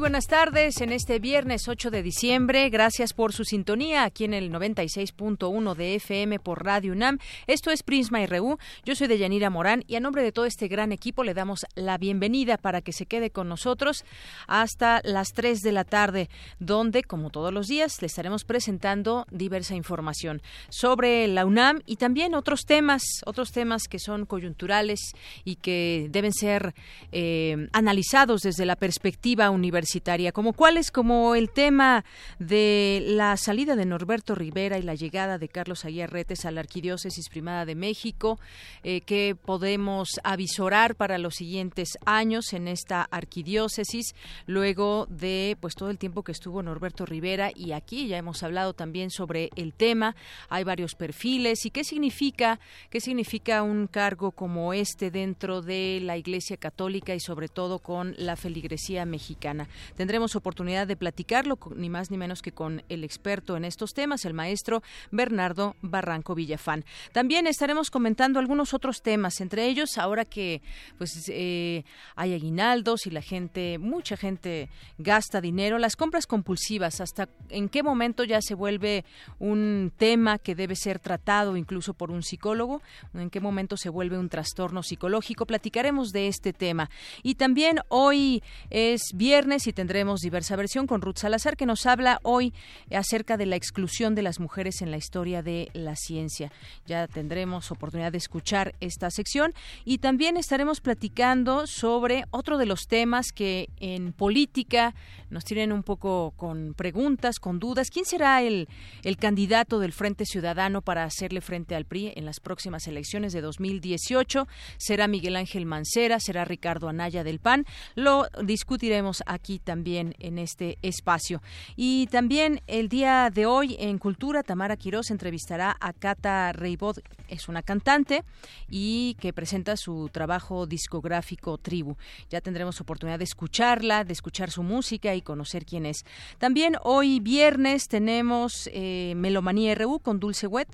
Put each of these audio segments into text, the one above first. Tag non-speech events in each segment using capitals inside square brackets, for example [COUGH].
Buenas tardes en este viernes 8 de diciembre. Gracias por su sintonía aquí en el 96.1 de FM por Radio UNAM. Esto es Prisma RU. Yo soy Deyanira Morán y a nombre de todo este gran equipo le damos la bienvenida para que se quede con nosotros hasta las 3 de la tarde, donde, como todos los días, le estaremos presentando diversa información sobre la UNAM y también otros temas, otros temas que son coyunturales y que deben ser eh, analizados desde la perspectiva universitaria como cuáles, como el tema de la salida de Norberto Rivera y la llegada de Carlos Aguirretes a la Arquidiócesis Primada de México, eh, que podemos avisorar para los siguientes años en esta arquidiócesis, luego de pues todo el tiempo que estuvo Norberto Rivera y aquí ya hemos hablado también sobre el tema, hay varios perfiles. Y qué significa, qué significa un cargo como este dentro de la Iglesia Católica y sobre todo con la feligresía mexicana. Tendremos oportunidad de platicarlo ni más ni menos que con el experto en estos temas, el maestro Bernardo Barranco Villafán. También estaremos comentando algunos otros temas, entre ellos ahora que pues eh, hay aguinaldos y la gente, mucha gente gasta dinero, las compras compulsivas, hasta en qué momento ya se vuelve un tema que debe ser tratado incluso por un psicólogo, en qué momento se vuelve un trastorno psicológico. Platicaremos de este tema. Y también hoy es viernes y tendremos diversa versión con Ruth Salazar que nos habla hoy acerca de la exclusión de las mujeres en la historia de la ciencia. Ya tendremos oportunidad de escuchar esta sección y también estaremos platicando sobre otro de los temas que en política nos tienen un poco con preguntas, con dudas. ¿Quién será el, el candidato del Frente Ciudadano para hacerle frente al PRI en las próximas elecciones de 2018? ¿Será Miguel Ángel Mancera? ¿Será Ricardo Anaya del PAN? Lo discutiremos aquí también en este espacio. Y también el día de hoy en Cultura, Tamara Quiroz entrevistará a Cata Reibod, es una cantante y que presenta su trabajo discográfico Tribu. Ya tendremos oportunidad de escucharla, de escuchar su música y conocer quién es. También hoy viernes tenemos eh, Melomanía RU con Dulce Wet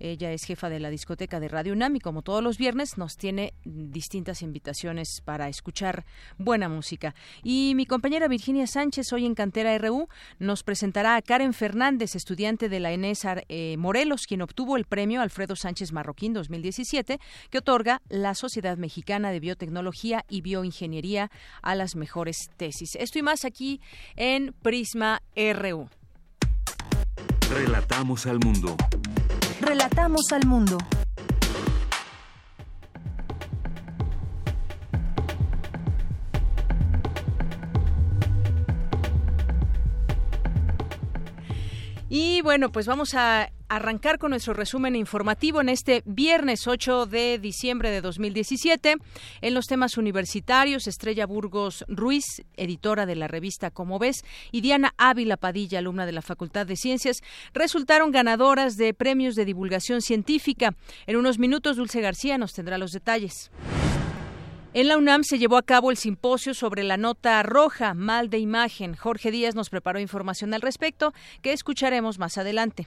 ella es jefa de la discoteca de Radio UNAM y como todos los viernes nos tiene distintas invitaciones para escuchar buena música. Y mi compañera Virginia Sánchez, hoy en Cantera RU, nos presentará a Karen Fernández, estudiante de la ENESAR eh, Morelos, quien obtuvo el premio Alfredo Sánchez Marroquín 2017, que otorga la Sociedad Mexicana de Biotecnología y Bioingeniería a las mejores tesis. Esto y más aquí en Prisma RU. Relatamos al mundo. Relatamos al mundo. Y bueno, pues vamos a arrancar con nuestro resumen informativo en este viernes 8 de diciembre de 2017. En los temas universitarios, Estrella Burgos Ruiz, editora de la revista Como ves, y Diana Ávila Padilla, alumna de la Facultad de Ciencias, resultaron ganadoras de premios de divulgación científica. En unos minutos, Dulce García nos tendrá los detalles. En la UNAM se llevó a cabo el simposio sobre la nota roja, mal de imagen. Jorge Díaz nos preparó información al respecto que escucharemos más adelante.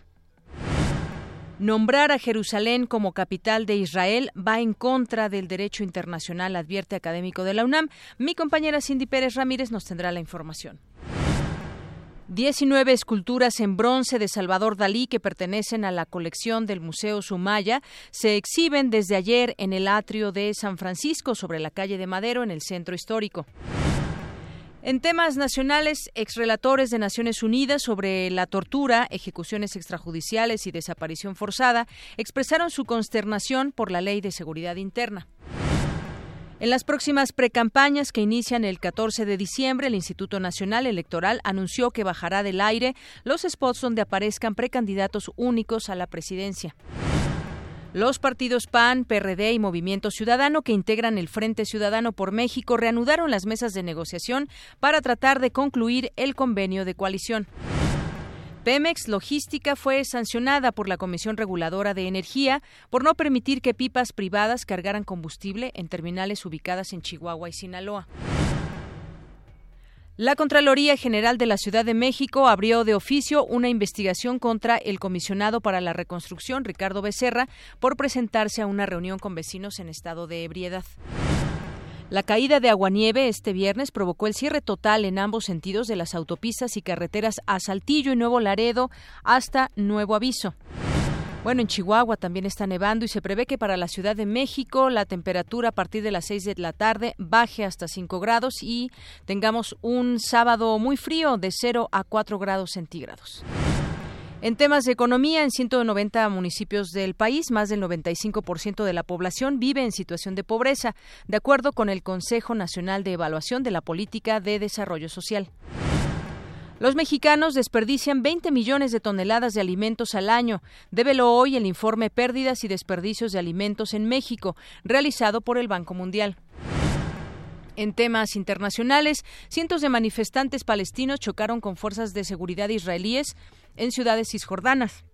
Nombrar a Jerusalén como capital de Israel va en contra del derecho internacional, advierte académico de la UNAM. Mi compañera Cindy Pérez Ramírez nos tendrá la información. 19 esculturas en bronce de Salvador Dalí que pertenecen a la colección del Museo Sumaya se exhiben desde ayer en el atrio de San Francisco sobre la calle de Madero en el centro histórico. En temas nacionales, exrelatores de Naciones Unidas sobre la tortura, ejecuciones extrajudiciales y desaparición forzada expresaron su consternación por la Ley de Seguridad Interna. En las próximas precampañas que inician el 14 de diciembre, el Instituto Nacional Electoral anunció que bajará del aire los spots donde aparezcan precandidatos únicos a la presidencia. Los partidos PAN, PRD y Movimiento Ciudadano que integran el Frente Ciudadano por México reanudaron las mesas de negociación para tratar de concluir el convenio de coalición. Pemex Logística fue sancionada por la Comisión Reguladora de Energía por no permitir que pipas privadas cargaran combustible en terminales ubicadas en Chihuahua y Sinaloa. La Contraloría General de la Ciudad de México abrió de oficio una investigación contra el comisionado para la reconstrucción, Ricardo Becerra, por presentarse a una reunión con vecinos en estado de ebriedad. La caída de aguanieve este viernes provocó el cierre total en ambos sentidos de las autopistas y carreteras a Saltillo y Nuevo Laredo hasta nuevo aviso. Bueno, en Chihuahua también está nevando y se prevé que para la Ciudad de México la temperatura a partir de las 6 de la tarde baje hasta 5 grados y tengamos un sábado muy frío de 0 a 4 grados centígrados. En temas de economía, en 190 municipios del país, más del 95% de la población vive en situación de pobreza, de acuerdo con el Consejo Nacional de Evaluación de la Política de Desarrollo Social. Los mexicanos desperdician 20 millones de toneladas de alimentos al año. Débelo hoy el informe Pérdidas y Desperdicios de Alimentos en México, realizado por el Banco Mundial. En temas internacionales, cientos de manifestantes palestinos chocaron con fuerzas de seguridad israelíes en ciudades cisjordanas.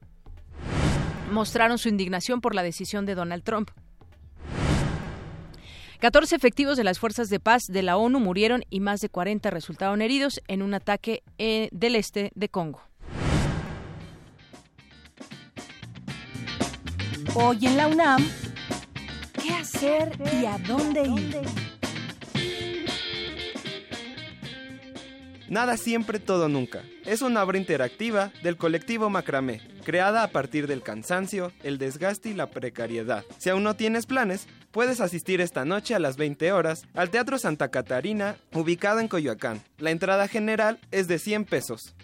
Mostraron su indignación por la decisión de Donald Trump. 14 efectivos de las fuerzas de paz de la ONU murieron y más de 40 resultaron heridos en un ataque eh, del este de Congo. Hoy en la UNAM, ¿qué hacer y a dónde ir? Nada siempre, todo nunca. Es una obra interactiva del colectivo Macramé, creada a partir del cansancio, el desgaste y la precariedad. Si aún no tienes planes, puedes asistir esta noche a las 20 horas al Teatro Santa Catarina, ubicado en Coyoacán. La entrada general es de 100 pesos.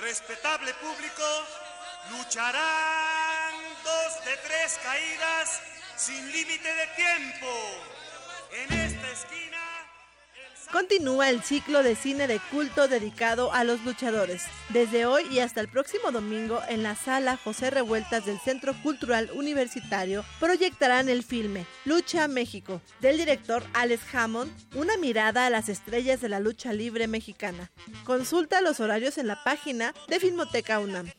Respetable público, lucharán dos de tres caídas sin límite de tiempo. En esta esquina... Continúa el ciclo de cine de culto dedicado a los luchadores. Desde hoy y hasta el próximo domingo en la sala José Revueltas del Centro Cultural Universitario proyectarán el filme Lucha México del director Alex Hammond, una mirada a las estrellas de la lucha libre mexicana. Consulta los horarios en la página de Filmoteca UNAM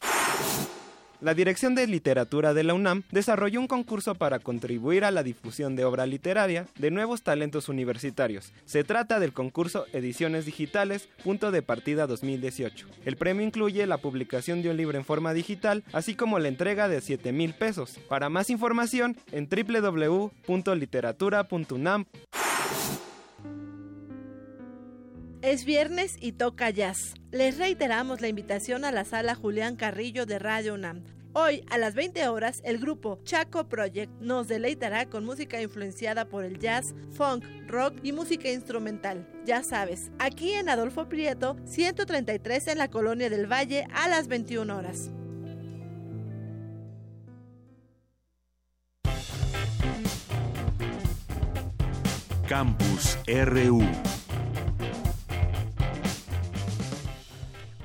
la Dirección de Literatura de la UNAM desarrolló un concurso para contribuir a la difusión de obra literaria de nuevos talentos universitarios. Se trata del concurso Ediciones Digitales, punto de partida 2018. El premio incluye la publicación de un libro en forma digital, así como la entrega de 7 mil pesos. Para más información, en www.literatura.unam. Es viernes y toca jazz. Les reiteramos la invitación a la sala Julián Carrillo de Radio UNAM. Hoy, a las 20 horas, el grupo Chaco Project nos deleitará con música influenciada por el jazz, funk, rock y música instrumental. Ya sabes, aquí en Adolfo Prieto, 133 en la Colonia del Valle, a las 21 horas. Campus RU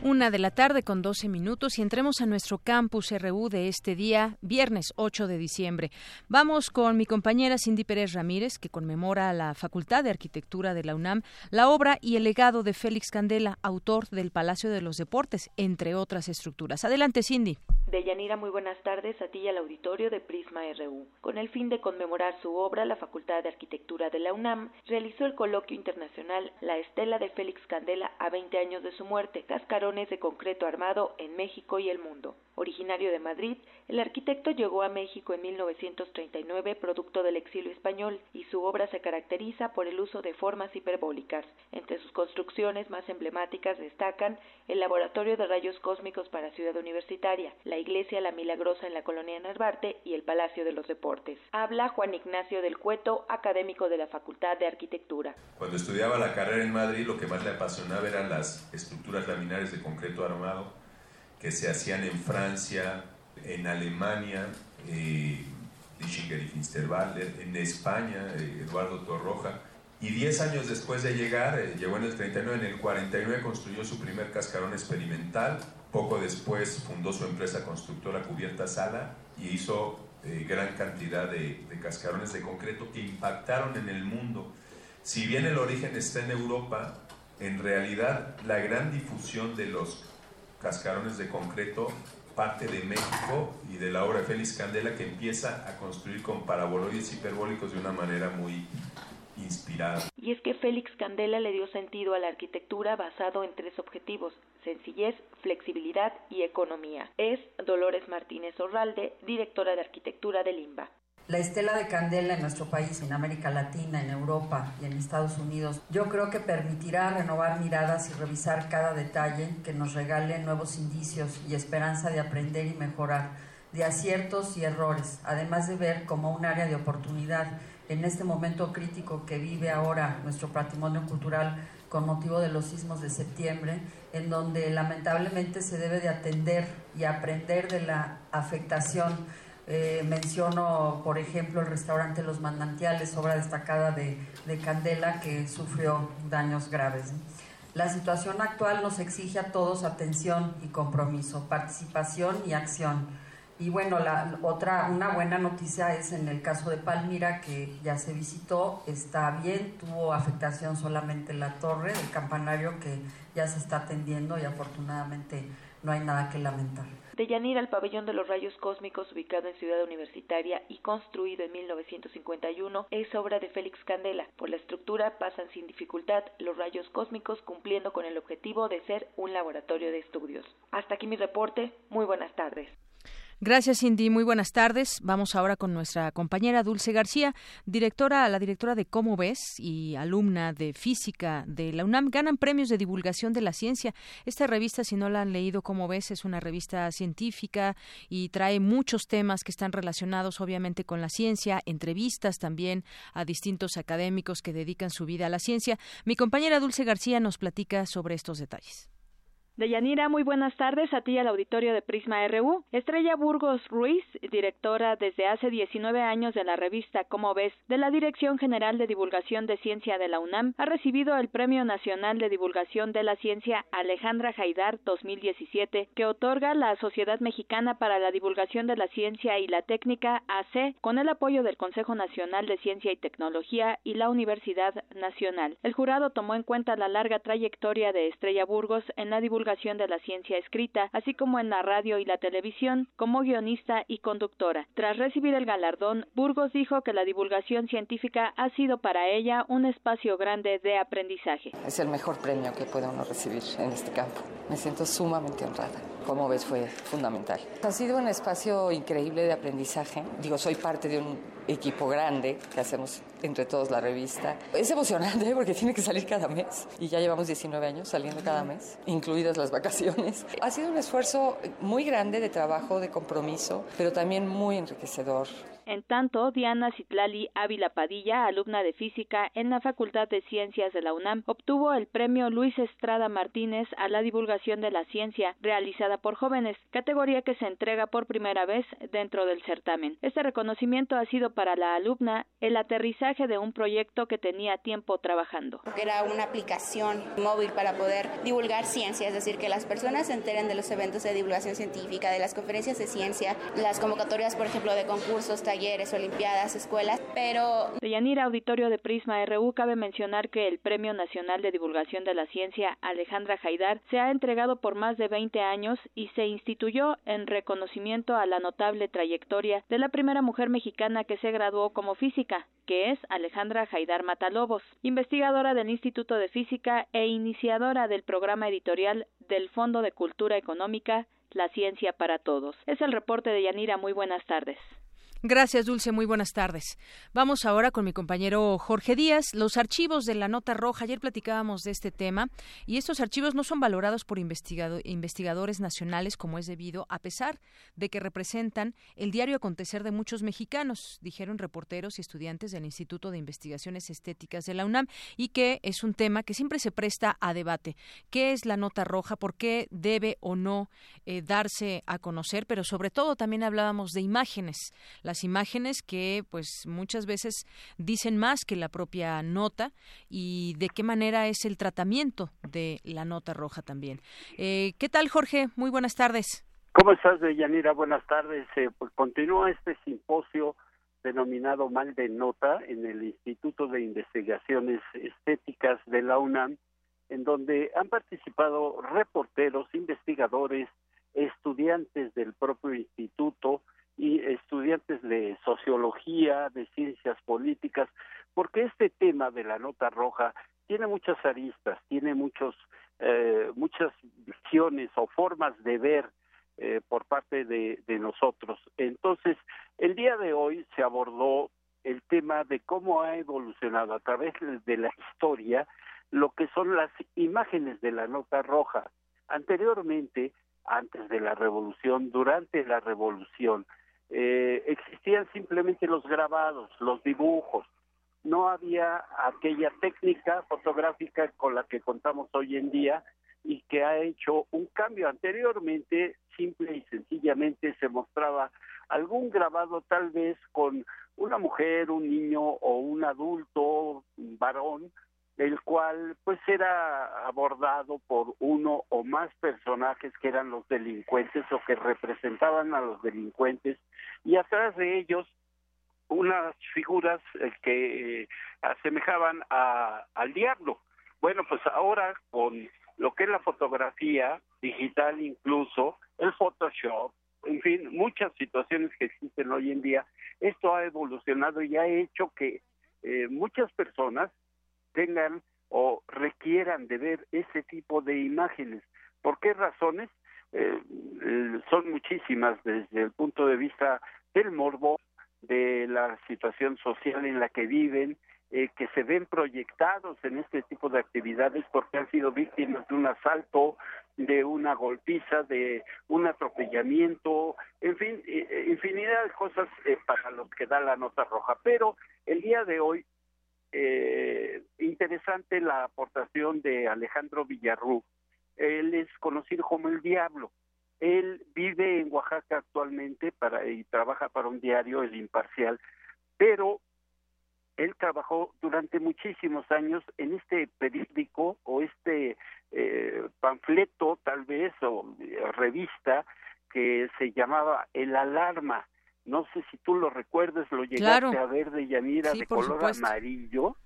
Una de la tarde con 12 minutos y entremos a nuestro campus RU de este día, viernes 8 de diciembre. Vamos con mi compañera Cindy Pérez Ramírez, que conmemora a la Facultad de Arquitectura de la UNAM, la obra y el legado de Félix Candela, autor del Palacio de los Deportes, entre otras estructuras. Adelante, Cindy. Deyanira, muy buenas tardes a ti y al auditorio de Prisma RU. Con el fin de conmemorar su obra, la Facultad de Arquitectura de la UNAM realizó el coloquio internacional La Estela de Félix Candela a 20 años de su muerte, de concreto armado en México y el mundo. Originario de Madrid, el arquitecto llegó a México en 1939 producto del exilio español y su obra se caracteriza por el uso de formas hiperbólicas. Entre sus construcciones más emblemáticas destacan el Laboratorio de Rayos Cósmicos para Ciudad Universitaria, la Iglesia La Milagrosa en la colonia Narvarte y el Palacio de los Deportes. Habla Juan Ignacio del Cueto, académico de la Facultad de Arquitectura. Cuando estudiaba la carrera en Madrid, lo que más le apasionaba eran las estructuras laminares de concreto armado que se hacían en Francia, en Alemania, eh, y en España, eh, Eduardo Torroja, y 10 años después de llegar, eh, llegó en el 39, en el 49 construyó su primer cascarón experimental, poco después fundó su empresa constructora Cubierta Sala y hizo eh, gran cantidad de, de, cascarones de concreto que impactaron en el mundo. Si bien el origen está en Europa, en realidad la gran difusión de los cascarones de concreto parte de México y de la obra de Félix Candela que empieza a construir con paraboloides hiperbólicos de una manera muy inspirada. Y es que Félix Candela le dio sentido a la arquitectura basado en tres objetivos, sencillez, flexibilidad y economía. Es Dolores Martínez Orralde, directora de arquitectura de Limba la estela de candela en nuestro país, en América Latina, en Europa y en Estados Unidos, yo creo que permitirá renovar miradas y revisar cada detalle que nos regale nuevos indicios y esperanza de aprender y mejorar, de aciertos y errores, además de ver como un área de oportunidad en este momento crítico que vive ahora nuestro patrimonio cultural con motivo de los sismos de septiembre, en donde lamentablemente se debe de atender y aprender de la afectación eh, menciono, por ejemplo, el restaurante Los Manantiales, obra destacada de, Candela, que sufrió daños graves. La situación actual nos exige a todos atención y compromiso, participación y acción. Y bueno, la otra, una buena noticia es en el caso de Palmira, que ya se visitó, está bien, tuvo afectación solamente la torre del campanario que ya se está atendiendo y afortunadamente no hay nada que lamentar. De Yanira, el pabellón de los rayos cósmicos, ubicado en Ciudad Universitaria y construido en 1951, es obra de Félix Candela. Por la estructura pasan sin dificultad los rayos cósmicos, cumpliendo con el objetivo de ser un laboratorio de estudios. Hasta aquí mi reporte. Muy buenas tardes. Gracias, Cindy. Muy buenas tardes. Vamos ahora con nuestra compañera Dulce García, directora, la directora de Cómo ves y alumna de física de la UNAM. Ganan premios de divulgación de la ciencia. Esta revista, si no la han leído, Cómo ves, es una revista científica y trae muchos temas que están relacionados, obviamente, con la ciencia, entrevistas también a distintos académicos que dedican su vida a la ciencia. Mi compañera Dulce García nos platica sobre estos detalles. Deyanira, muy buenas tardes a ti al auditorio de Prisma RU. Estrella Burgos Ruiz, directora desde hace 19 años de la revista Como ves, de la Dirección General de Divulgación de Ciencia de la UNAM, ha recibido el Premio Nacional de Divulgación de la Ciencia Alejandra Jaidar 2017, que otorga la Sociedad Mexicana para la Divulgación de la Ciencia y la Técnica AC, con el apoyo del Consejo Nacional de Ciencia y Tecnología y la Universidad Nacional. El jurado tomó en cuenta la larga trayectoria de Estrella Burgos en la divulgación de la ciencia escrita, así como en la radio y la televisión, como guionista y conductora. Tras recibir el galardón, Burgos dijo que la divulgación científica ha sido para ella un espacio grande de aprendizaje. Es el mejor premio que puede uno recibir en este campo. Me siento sumamente honrada. Como ves, fue fundamental. Ha sido un espacio increíble de aprendizaje. Digo, soy parte de un equipo grande que hacemos entre todos la revista. Es emocionante porque tiene que salir cada mes y ya llevamos 19 años saliendo cada mes, incluidas las vacaciones. [LAUGHS] Ha sido un esfuerzo muy grande de trabajo, de compromiso, pero también muy enriquecedor. En tanto, Diana Citlali Ávila Padilla, alumna de física en la Facultad de Ciencias de la UNAM, obtuvo el premio Luis Estrada Martínez a la divulgación de la ciencia realizada por jóvenes, categoría que se entrega por primera vez dentro del certamen. Este reconocimiento ha sido para la alumna el aterrizaje de un proyecto que tenía tiempo trabajando. Era una aplicación móvil para poder divulgar ciencia, es decir, que las personas se enteren de los eventos de divulgación científica, de las conferencias de ciencia, las convocatorias, por ejemplo, de concursos, talleres, olimpiadas, escuelas, pero... De Yanira Auditorio de Prisma RU cabe mencionar que el Premio Nacional de Divulgación de la Ciencia Alejandra Jaidar se ha entregado por más de 20 años y se instituyó en reconocimiento a la notable trayectoria de la primera mujer mexicana que se graduó como física, que es Alejandra Jaidar Matalobos, investigadora del Instituto de Física e iniciadora del programa editorial del Fondo de Cultura Económica La Ciencia para Todos. Es el reporte de Yanira. Muy buenas tardes. Gracias, Dulce. Muy buenas tardes. Vamos ahora con mi compañero Jorge Díaz. Los archivos de la Nota Roja. Ayer platicábamos de este tema y estos archivos no son valorados por investigadores nacionales como es debido, a pesar de que representan el diario acontecer de muchos mexicanos, dijeron reporteros y estudiantes del Instituto de Investigaciones Estéticas de la UNAM y que es un tema que siempre se presta a debate. ¿Qué es la Nota Roja? ¿Por qué debe o no eh, darse a conocer? Pero sobre todo también hablábamos de imágenes las imágenes que pues muchas veces dicen más que la propia nota y de qué manera es el tratamiento de la nota roja también. Eh, ¿Qué tal, Jorge? Muy buenas tardes. ¿Cómo estás, Yanira? Buenas tardes. Eh, pues continúa este simposio denominado Mal de Nota en el Instituto de Investigaciones Estéticas de la UNAM, en donde han participado reporteros, investigadores, estudiantes del propio instituto y estudiantes de sociología, de ciencias políticas, porque este tema de la nota roja tiene muchas aristas, tiene muchos, eh, muchas visiones o formas de ver eh, por parte de, nosotros. Entonces, el día de hoy se abordó el tema de cómo ha evolucionado a través de la historia lo que son las imágenes de la nota roja. Anteriormente, antes de la revolución, durante la revolución, eh, existían simplemente los grabados, los dibujos. No había aquella técnica fotográfica con la que contamos hoy en día y que ha hecho un cambio. Anteriormente, simple y sencillamente se mostraba algún grabado tal vez con una mujer, un niño o un adulto, un varón, el cual pues era abordado por uno o más personajes que eran los delincuentes o que representaban a los delincuentes y atrás de ellos unas figuras eh, que eh, asemejaban a, al diablo. Bueno, pues ahora con lo que es la fotografía digital incluso, el Photoshop, en fin, muchas situaciones que existen hoy en día, esto ha evolucionado y ha hecho que eh, muchas personas tengan o requieran de ver ese tipo de imágenes. ¿Por qué razones? Eh, eh, son muchísimas desde el punto de vista del morbo, de la situación social en la que viven, eh, que se ven proyectados en este tipo de actividades porque han sido víctimas de un asalto, de una golpiza, de un atropellamiento, en fin, eh, infinidad de cosas para los que da la nota roja. Pero el día de hoy, interesante la aportación de Alejandro Villarrú. Él es conocido como el Diablo. Él vive en Oaxaca actualmente para y trabaja para un diario, El Imparcial, pero él trabajó durante muchísimos años en este periódico o este eh, panfleto tal vez o eh, revista que se llamaba El Alarma. No sé si tú lo recuerdas, lo llegaste a ver de Yanira de color amarillo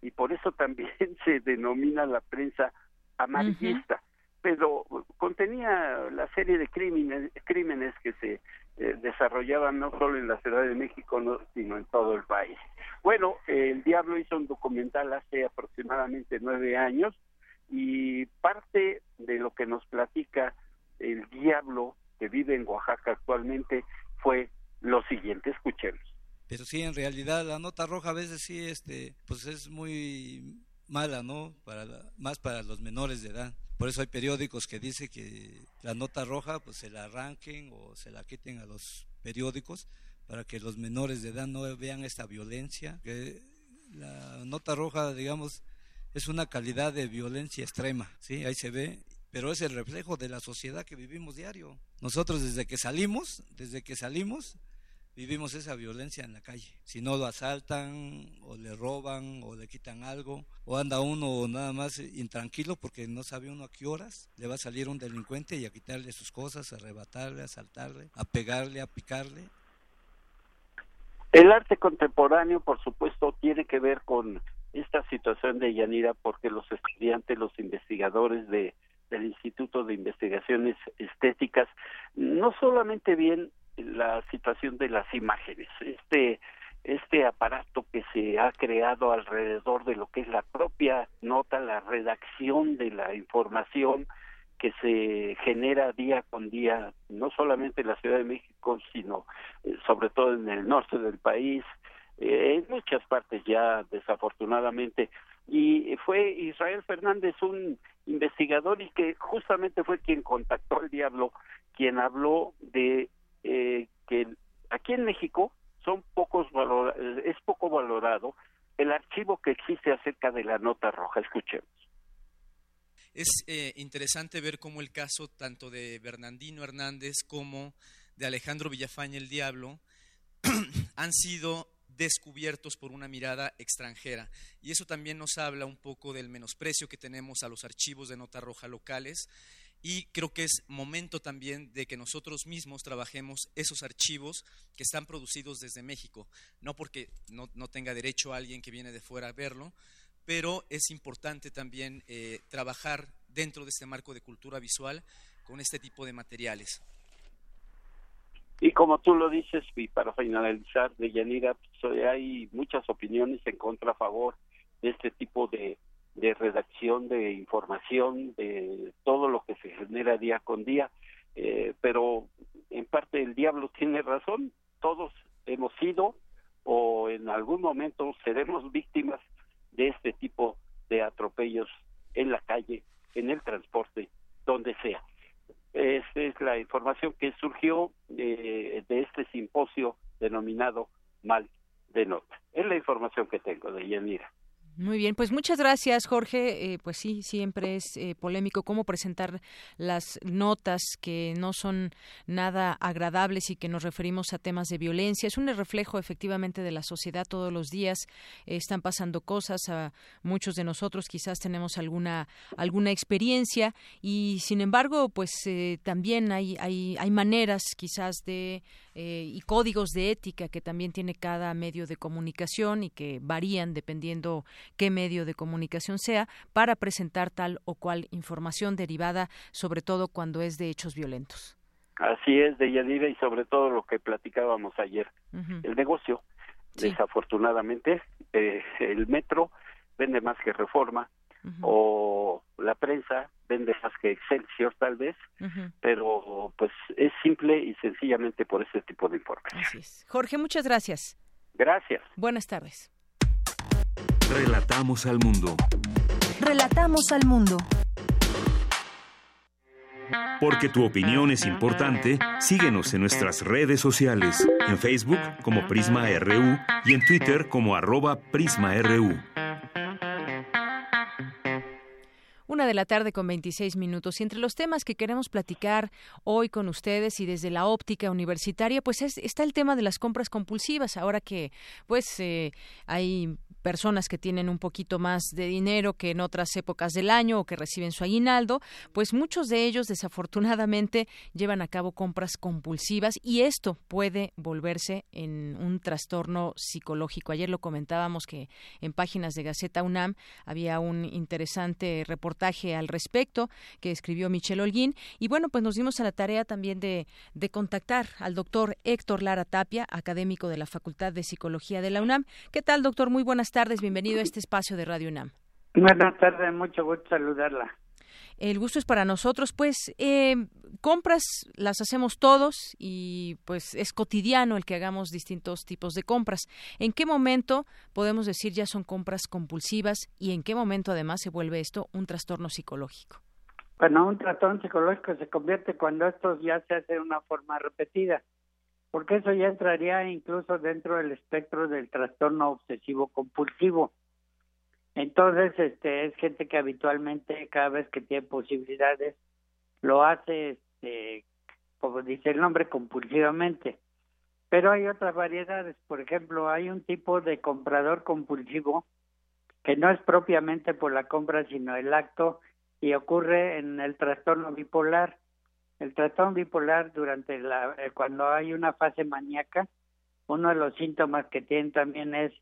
y por eso también [LAUGHS] se denomina la prensa amarillista. Pero contenía la serie de crímenes, crímenes que se eh, desarrollaban no solo en la Ciudad de México, sino en todo el país. Bueno, el Diablo hizo un documental hace aproximadamente nueve años y parte de lo que nos platica el Diablo que vive en Oaxaca actualmente fue lo siguiente, escuchemos. Pero sí, en realidad la nota roja a veces sí, este, pues es muy mala, ¿no? Más para los menores de edad. Por eso hay periódicos que dicen que la nota roja pues se la arranquen o se la quiten a los periódicos para que los menores de edad no vean esta violencia. Que la nota roja, digamos, es una calidad de violencia extrema, ¿sí? Ahí se ve, pero es el reflejo de la sociedad que vivimos diario. Nosotros desde que salimos, desde que salimos, vivimos esa violencia en la calle. Si no lo asaltan o le roban o le quitan algo o anda uno nada más intranquilo porque no sabe uno a qué horas le va a salir un delincuente y a quitarle sus cosas, a arrebatarle, a asaltarle, a pegarle, a picarle. El arte contemporáneo, por supuesto, tiene que ver con esta situación de Yanira porque los estudiantes, los investigadores de del Instituto de Investigaciones Estéticas no solamente bien la situación de las imágenes. Este este aparato que se ha creado alrededor de lo que es la propia nota, la redacción de la información que se genera día con día, no solamente en la Ciudad de México, sino eh, sobre todo en el norte del país, eh, en muchas partes ya desafortunadamente. Y fue Israel Fernández un investigador y que justamente fue quien contactó al diablo, quien habló de eh, que aquí en México son pocos es poco valorado el archivo que existe acerca de la nota roja. Escuchemos. Es eh, interesante ver cómo el caso tanto de Bernardino Hernández como de Alejandro Villafaña el Diablo [CLEARS THROAT] han sido descubiertos por una mirada extranjera. Y eso también nos habla un poco del menosprecio que tenemos a los archivos de nota roja locales. Y creo que es momento también de que nosotros mismos trabajemos esos archivos que están producidos desde México. No porque no, tenga derecho a alguien que viene de fuera a verlo, pero es importante también eh, trabajar dentro de este marco de cultura visual con este tipo de materiales. Y como tú lo dices, y para finalizar, de Yanira, pues, hay muchas opiniones en contra, a favor de este tipo de, de redacción, de información, de todo lo que se genera día con día. Eh, pero en parte el diablo [LAUGHS] tiene razón, todos hemos sido o en algún momento seremos víctimas de este tipo de atropellos en la calle, en el transporte, donde sea. Esta es la información que surgió de, de este simposio denominado Mal de Nota. Es la información que tengo de Yanira. Muy bien, pues muchas gracias, Jorge. Eh, pues sí, siempre es eh, polémico cómo presentar las notas que no son nada agradables y que nos referimos a temas de violencia. Es un reflejo efectivamente de la sociedad todos los días. están pasando cosas a muchos de nosotros, quizás tenemos alguna alguna experiencia y sin embargo, pues eh, también hay, hay hay maneras quizás de y códigos de ética que también tiene cada medio de comunicación y que varían dependiendo qué medio de comunicación sea, para presentar tal o cual información derivada, sobre todo cuando es de hechos violentos. Así es, de Yadira, y sobre todo lo que platicábamos ayer. El negocio, desafortunadamente, eh, el metro vende más que Reforma, o la prensa vende más que Excelsior tal vez, pero pues es simple y sencillamente por ese tipo de informes. Jorge, muchas gracias. Gracias. Buenas tardes. Relatamos al mundo. Relatamos al mundo. Porque tu opinión es importante, síguenos en nuestras redes sociales, en Facebook como Prisma RU y en Twitter como arroba PrismaRU. Una de la tarde con 26 minutos. Y entre los temas que queremos platicar hoy con ustedes y desde la óptica universitaria, pues está el tema de las compras compulsivas. Ahora que pues eh, hay personas que tienen un poquito más de dinero que en otras épocas del año o que reciben su aguinaldo, pues muchos de ellos desafortunadamente [LAUGHS] llevan a cabo compras compulsivas y esto puede volverse en un trastorno psicológico. Ayer lo comentábamos que en páginas de Gaceta UNAM había un interesante reportaje al respecto que escribió Michelle Holguín y bueno, pues nos dimos a la tarea también de, de contactar al doctor Héctor Lara Tapia, académico de la Facultad de Psicología de la UNAM. ¿Qué tal, doctor? Muy buenas tardes, bienvenido a este espacio de Radio UNAM. Buenas tardes, mucho gusto saludarla. El gusto es para nosotros, pues eh, compras las hacemos todos y pues es cotidiano el que hagamos distintos tipos de compras. ¿En qué momento podemos decir ya son compras compulsivas y en qué momento además se vuelve esto un trastorno psicológico? Bueno, un trastorno psicológico se convierte cuando esto ya se hace de una forma repetida porque eso ya entraría incluso dentro del espectro del trastorno obsesivo compulsivo. Entonces, este es gente que habitualmente cada vez que tiene posibilidades lo hace este como dice el nombre compulsivamente. Pero hay otras variedades, por ejemplo, hay un tipo de comprador compulsivo que no es propiamente por la compra, sino el acto y ocurre en el trastorno bipolar el trastorno bipolar durante la eh, cuando hay una fase maníaca, uno de los síntomas que tienen también es,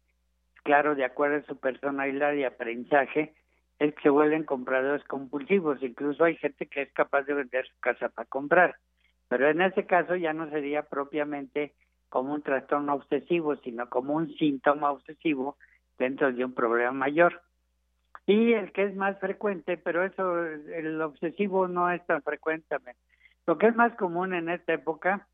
claro, de acuerdo a su personalidad y aprendizaje, es que se vuelven compradores compulsivos. Incluso hay gente que es capaz de vender su casa para comprar. Pero en ese caso ya no sería propiamente como un trastorno obsesivo, sino como un síntoma obsesivo dentro de un problema mayor. Y el que es más frecuente, pero eso, el obsesivo no es tan frecuente, lo que es más común en esta época,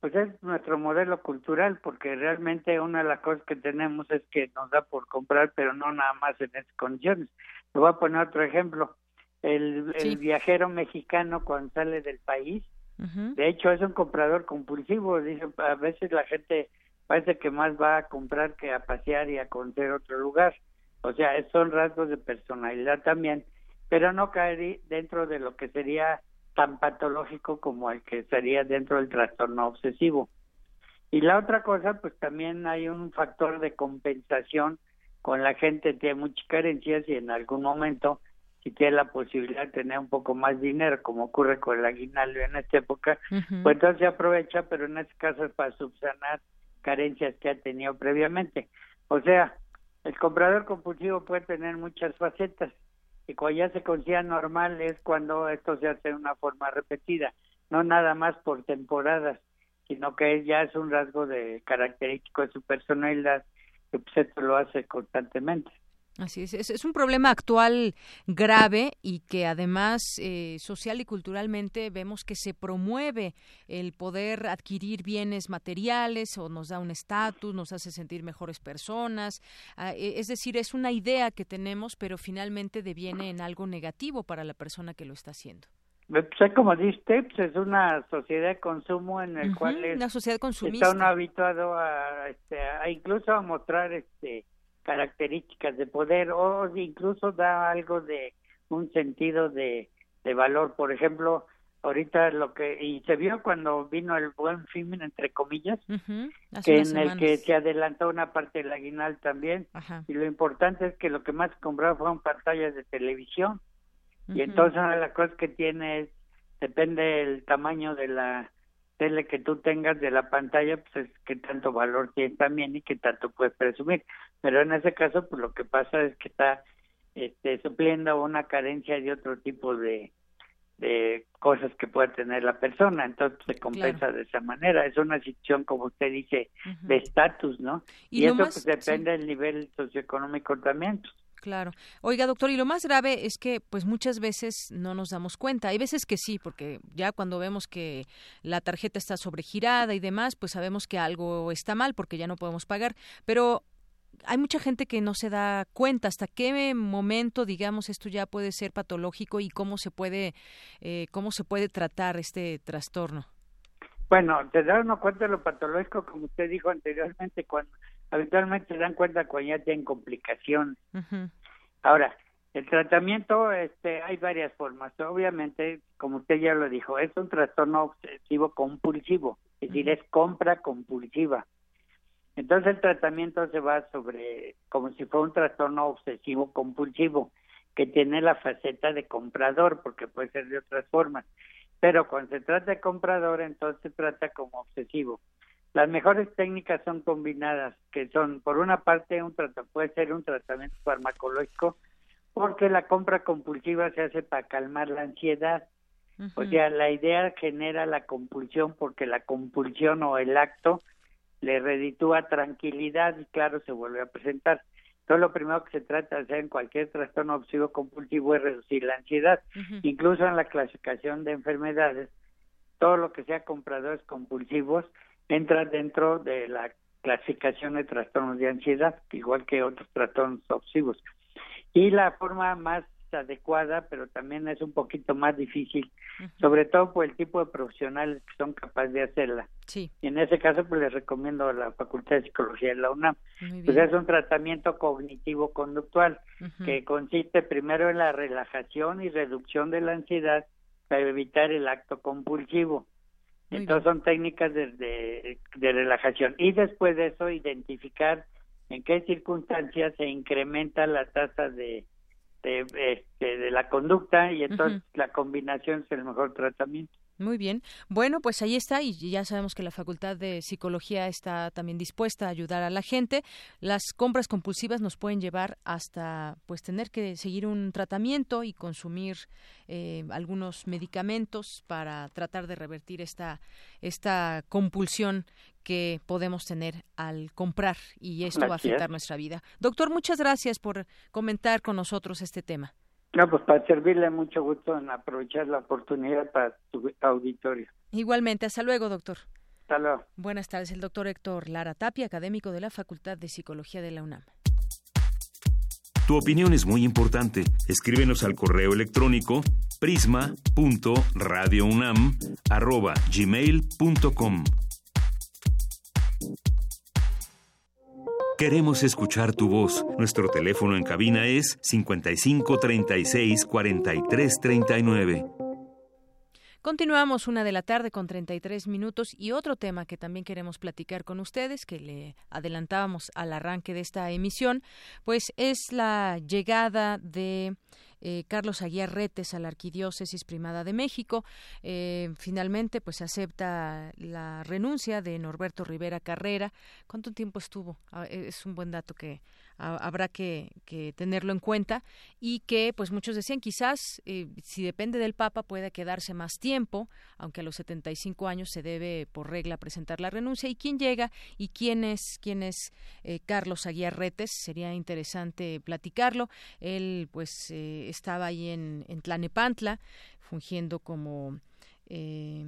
pues es nuestro modelo cultural, porque realmente una de las cosas que tenemos es que nos da por comprar, pero no nada más en esas condiciones. Le voy a poner otro ejemplo. El, viajero mexicano cuando sale del país, de hecho es un comprador compulsivo. Dice, a veces la gente parece que más va a comprar que a pasear y a conocer otro lugar. O sea, son rasgos de personalidad también, pero no caer dentro de lo que sería tan patológico como el que sería dentro del trastorno obsesivo. Y la otra cosa, pues también hay un factor de compensación con la gente que tiene muchas carencias y en algún momento si tiene la posibilidad de tener un poco más dinero, como ocurre con el aguinaldo en esta época, pues entonces se aprovecha, pero en este caso es para subsanar carencias que ha tenido previamente. O sea, el comprador compulsivo puede tener muchas facetas y cuando ya se considera normal es cuando esto se hace de una forma repetida, no nada más por temporadas, sino que ya es un rasgo de característico de su personalidad que pues esto lo hace constantemente. Así es, es, un problema actual grave y que además eh, social y culturalmente vemos que se promueve el poder adquirir bienes materiales o nos da un estatus, nos hace sentir mejores personas. Ah, e, es decir, es una idea que tenemos, pero finalmente deviene en algo negativo para la persona que lo está haciendo. Pues, como dice, pues, es una sociedad de consumo en el cual es, una sociedad consumista. está uno habituado a, este, a incluso a mostrar este características de poder o incluso da algo de un sentido de, de valor. Por ejemplo, ahorita lo que y se vio cuando vino el buen fin entre comillas que en el que se adelantó una parte del aguinal también y lo importante es que lo que más compraba fueron pantallas de televisión. Y entonces una de las cosas que tiene es depende del tamaño de la tele que tú tengas de la pantalla, pues es que tanto valor tiene también y que tanto puedes presumir. Pero en ese caso, pues lo que pasa es que está este, supliendo una carencia de otro tipo de, de cosas que puede tener la persona, entonces se compensa de esa manera. Es una situación, como usted dice, de estatus, ¿no? Y, eso pues depende del nivel socioeconómico también. Claro. Oiga, doctor, y lo más grave es que pues muchas veces no nos damos cuenta. Hay veces que sí, porque ya cuando vemos que la tarjeta está sobregirada y demás, pues sabemos que algo está mal porque ya no podemos pagar, pero hay mucha gente que no se da cuenta hasta qué momento, digamos, esto ya puede ser patológico y cómo se puede, eh, cómo se puede tratar este trastorno. Bueno, te das cuenta de lo patológico, como usted dijo anteriormente, cuando habitualmente se dan cuenta cuando ya tienen complicaciones. Ahora, el tratamiento, este, hay varias formas. Obviamente, como usted ya lo dijo, es un trastorno obsesivo compulsivo, es decir, es compra compulsiva. Entonces el tratamiento se va sobre, como si fuera un trastorno obsesivo compulsivo, que tiene la faceta de comprador, porque puede ser de otras formas. Pero cuando se trata de comprador, entonces se trata como obsesivo. Las mejores técnicas son combinadas, que son, por una parte, un puede ser un tratamiento farmacológico, porque la compra compulsiva se hace para calmar la ansiedad. O sea, la idea genera la compulsión porque la compulsión o el acto le reditúa tranquilidad y claro, se vuelve a presentar. Entonces, lo primero que se trata de hacer en cualquier trastorno obsesivo compulsivo es reducir la ansiedad. Incluso en la clasificación de enfermedades, todo lo que sea compradores compulsivos entra dentro de la clasificación de trastornos de ansiedad, igual que otros trastornos obsesivos. Y la forma más adecuada, pero también es un poquito más difícil, sobre todo por el tipo de profesionales que son capaces de hacerla. Sí. Y en ese caso, pues les recomiendo a la Facultad de Psicología de la UNAM. Pues es un tratamiento cognitivo-conductual que consiste primero en la relajación y reducción de la ansiedad para evitar el acto compulsivo. Entonces son técnicas de, de, relajación. Y después de eso, identificar en qué circunstancias se incrementa la tasa de, de, este, de la conducta y entonces la combinación es el mejor tratamiento. Muy bien. Bueno, pues ahí está y ya sabemos que la Facultad de Psicología está también dispuesta a ayudar a la gente. Las compras compulsivas nos pueden llevar hasta pues tener que seguir un tratamiento y consumir eh, algunos medicamentos para tratar de revertir esta esta compulsión que podemos tener al comprar y esto va a afectar nuestra vida. Doctor, muchas gracias por comentar con nosotros este tema. No, pues para servirle mucho gusto en aprovechar la oportunidad para tu auditorio. Igualmente, hasta luego, doctor. Hasta luego. Buenas tardes, el doctor Héctor Lara Tapia, académico de la Facultad de Psicología de la UNAM. Tu opinión es muy importante. Escríbenos al correo electrónico prisma.radiounam@gmail.com. Queremos escuchar tu voz. Nuestro teléfono en cabina es 55 36 43 39. Continuamos una de la tarde con 33 minutos y otro tema que también queremos platicar con ustedes, que le adelantábamos al arranque de esta emisión, pues es la llegada de eh, Carlos Aguiar Retes a la Arquidiócesis Primada de México. Eh, finalmente, pues acepta la renuncia de Norberto Rivera Carrera. ¿Cuánto tiempo estuvo? Ah, es un buen dato que habrá que, tenerlo en cuenta y que pues muchos decían quizás eh, si depende del Papa puede quedarse más tiempo, aunque a los 75 años se debe por regla presentar la renuncia. Y quién llega y quién es quién es eh, Carlos Aguiar Retes sería interesante platicarlo. Él pues eh, estaba ahí en, en Tlanepantla fungiendo como eh,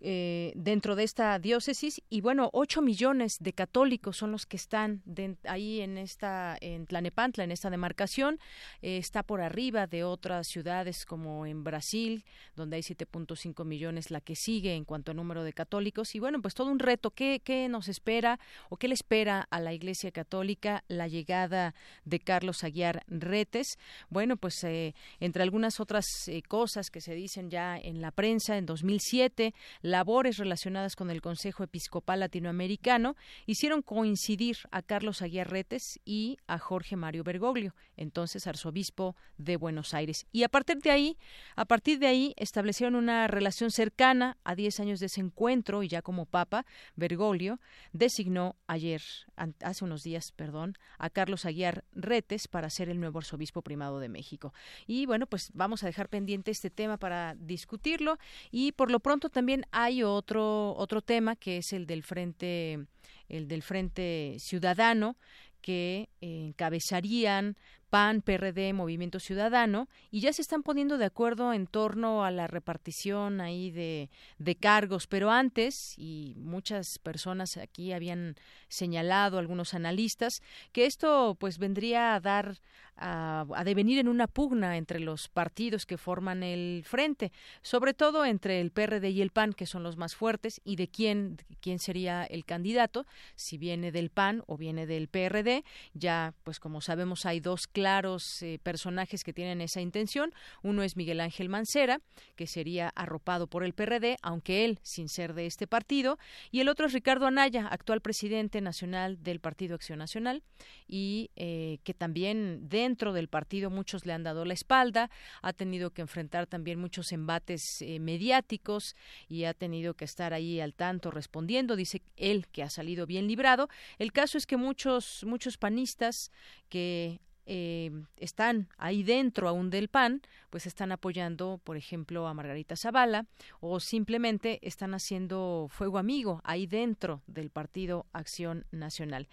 dentro de esta diócesis y bueno, ocho millones de católicos son los que están ahí en esta, en Tlanepantla, en esta demarcación, eh, está por arriba de otras ciudades como en Brasil, donde hay 7.5 millones, la que sigue en cuanto a número de católicos. Y bueno, pues todo un reto, ¿qué, qué nos espera o qué le espera a la Iglesia Católica la llegada de Carlos Aguiar Retes? Bueno, pues eh, entre algunas otras cosas que se dicen ya en la prensa, en 2007, labores relacionadas con el Consejo Episcopal Latinoamericano hicieron coincidir a Carlos Aguiar Retes y a Jorge Mario Bergoglio, entonces arzobispo de Buenos Aires. Y a partir de ahí, a partir de ahí establecieron una relación cercana a 10 años de ese encuentro y ya como papa, Bergoglio designó ayer, hace unos días, perdón, a Carlos Aguiar Retes para ser el nuevo arzobispo primado de México. Y bueno, pues vamos a dejar pendiente este tema para discutirlo y por lo pronto también hay otro otro tema que es el del frente el del frente ciudadano que encabezarían PAN, PRD, Movimiento Ciudadano, y ya se están poniendo de acuerdo en torno a la repartición ahí de, de cargos, pero antes, y muchas personas aquí habían señalado, algunos analistas, que esto pues vendría a dar a, devenir en una pugna entre los partidos que forman el frente, sobre todo entre el PRD y el PAN, que son los más fuertes, y de quién, quién sería el candidato, si viene del PAN o viene del PRD. Ya, pues como sabemos, hay dos claros eh, personajes que tienen esa intención. Uno es Miguel Ángel Mancera, que sería arropado por el PRD, aunque él sin ser de este partido, y el otro es Ricardo Anaya, actual presidente nacional del Partido Acción Nacional, y eh, que también de dentro del partido muchos le han dado la espalda, ha tenido que enfrentar también muchos embates eh, mediáticos y ha tenido que estar ahí al tanto respondiendo. Dice él que ha salido bien librado. El caso es que muchos, muchos panistas que eh, están ahí dentro aún del PAN, pues están apoyando, por ejemplo, a Margarita Zavala o simplemente están haciendo fuego amigo ahí dentro del Partido Acción Nacional.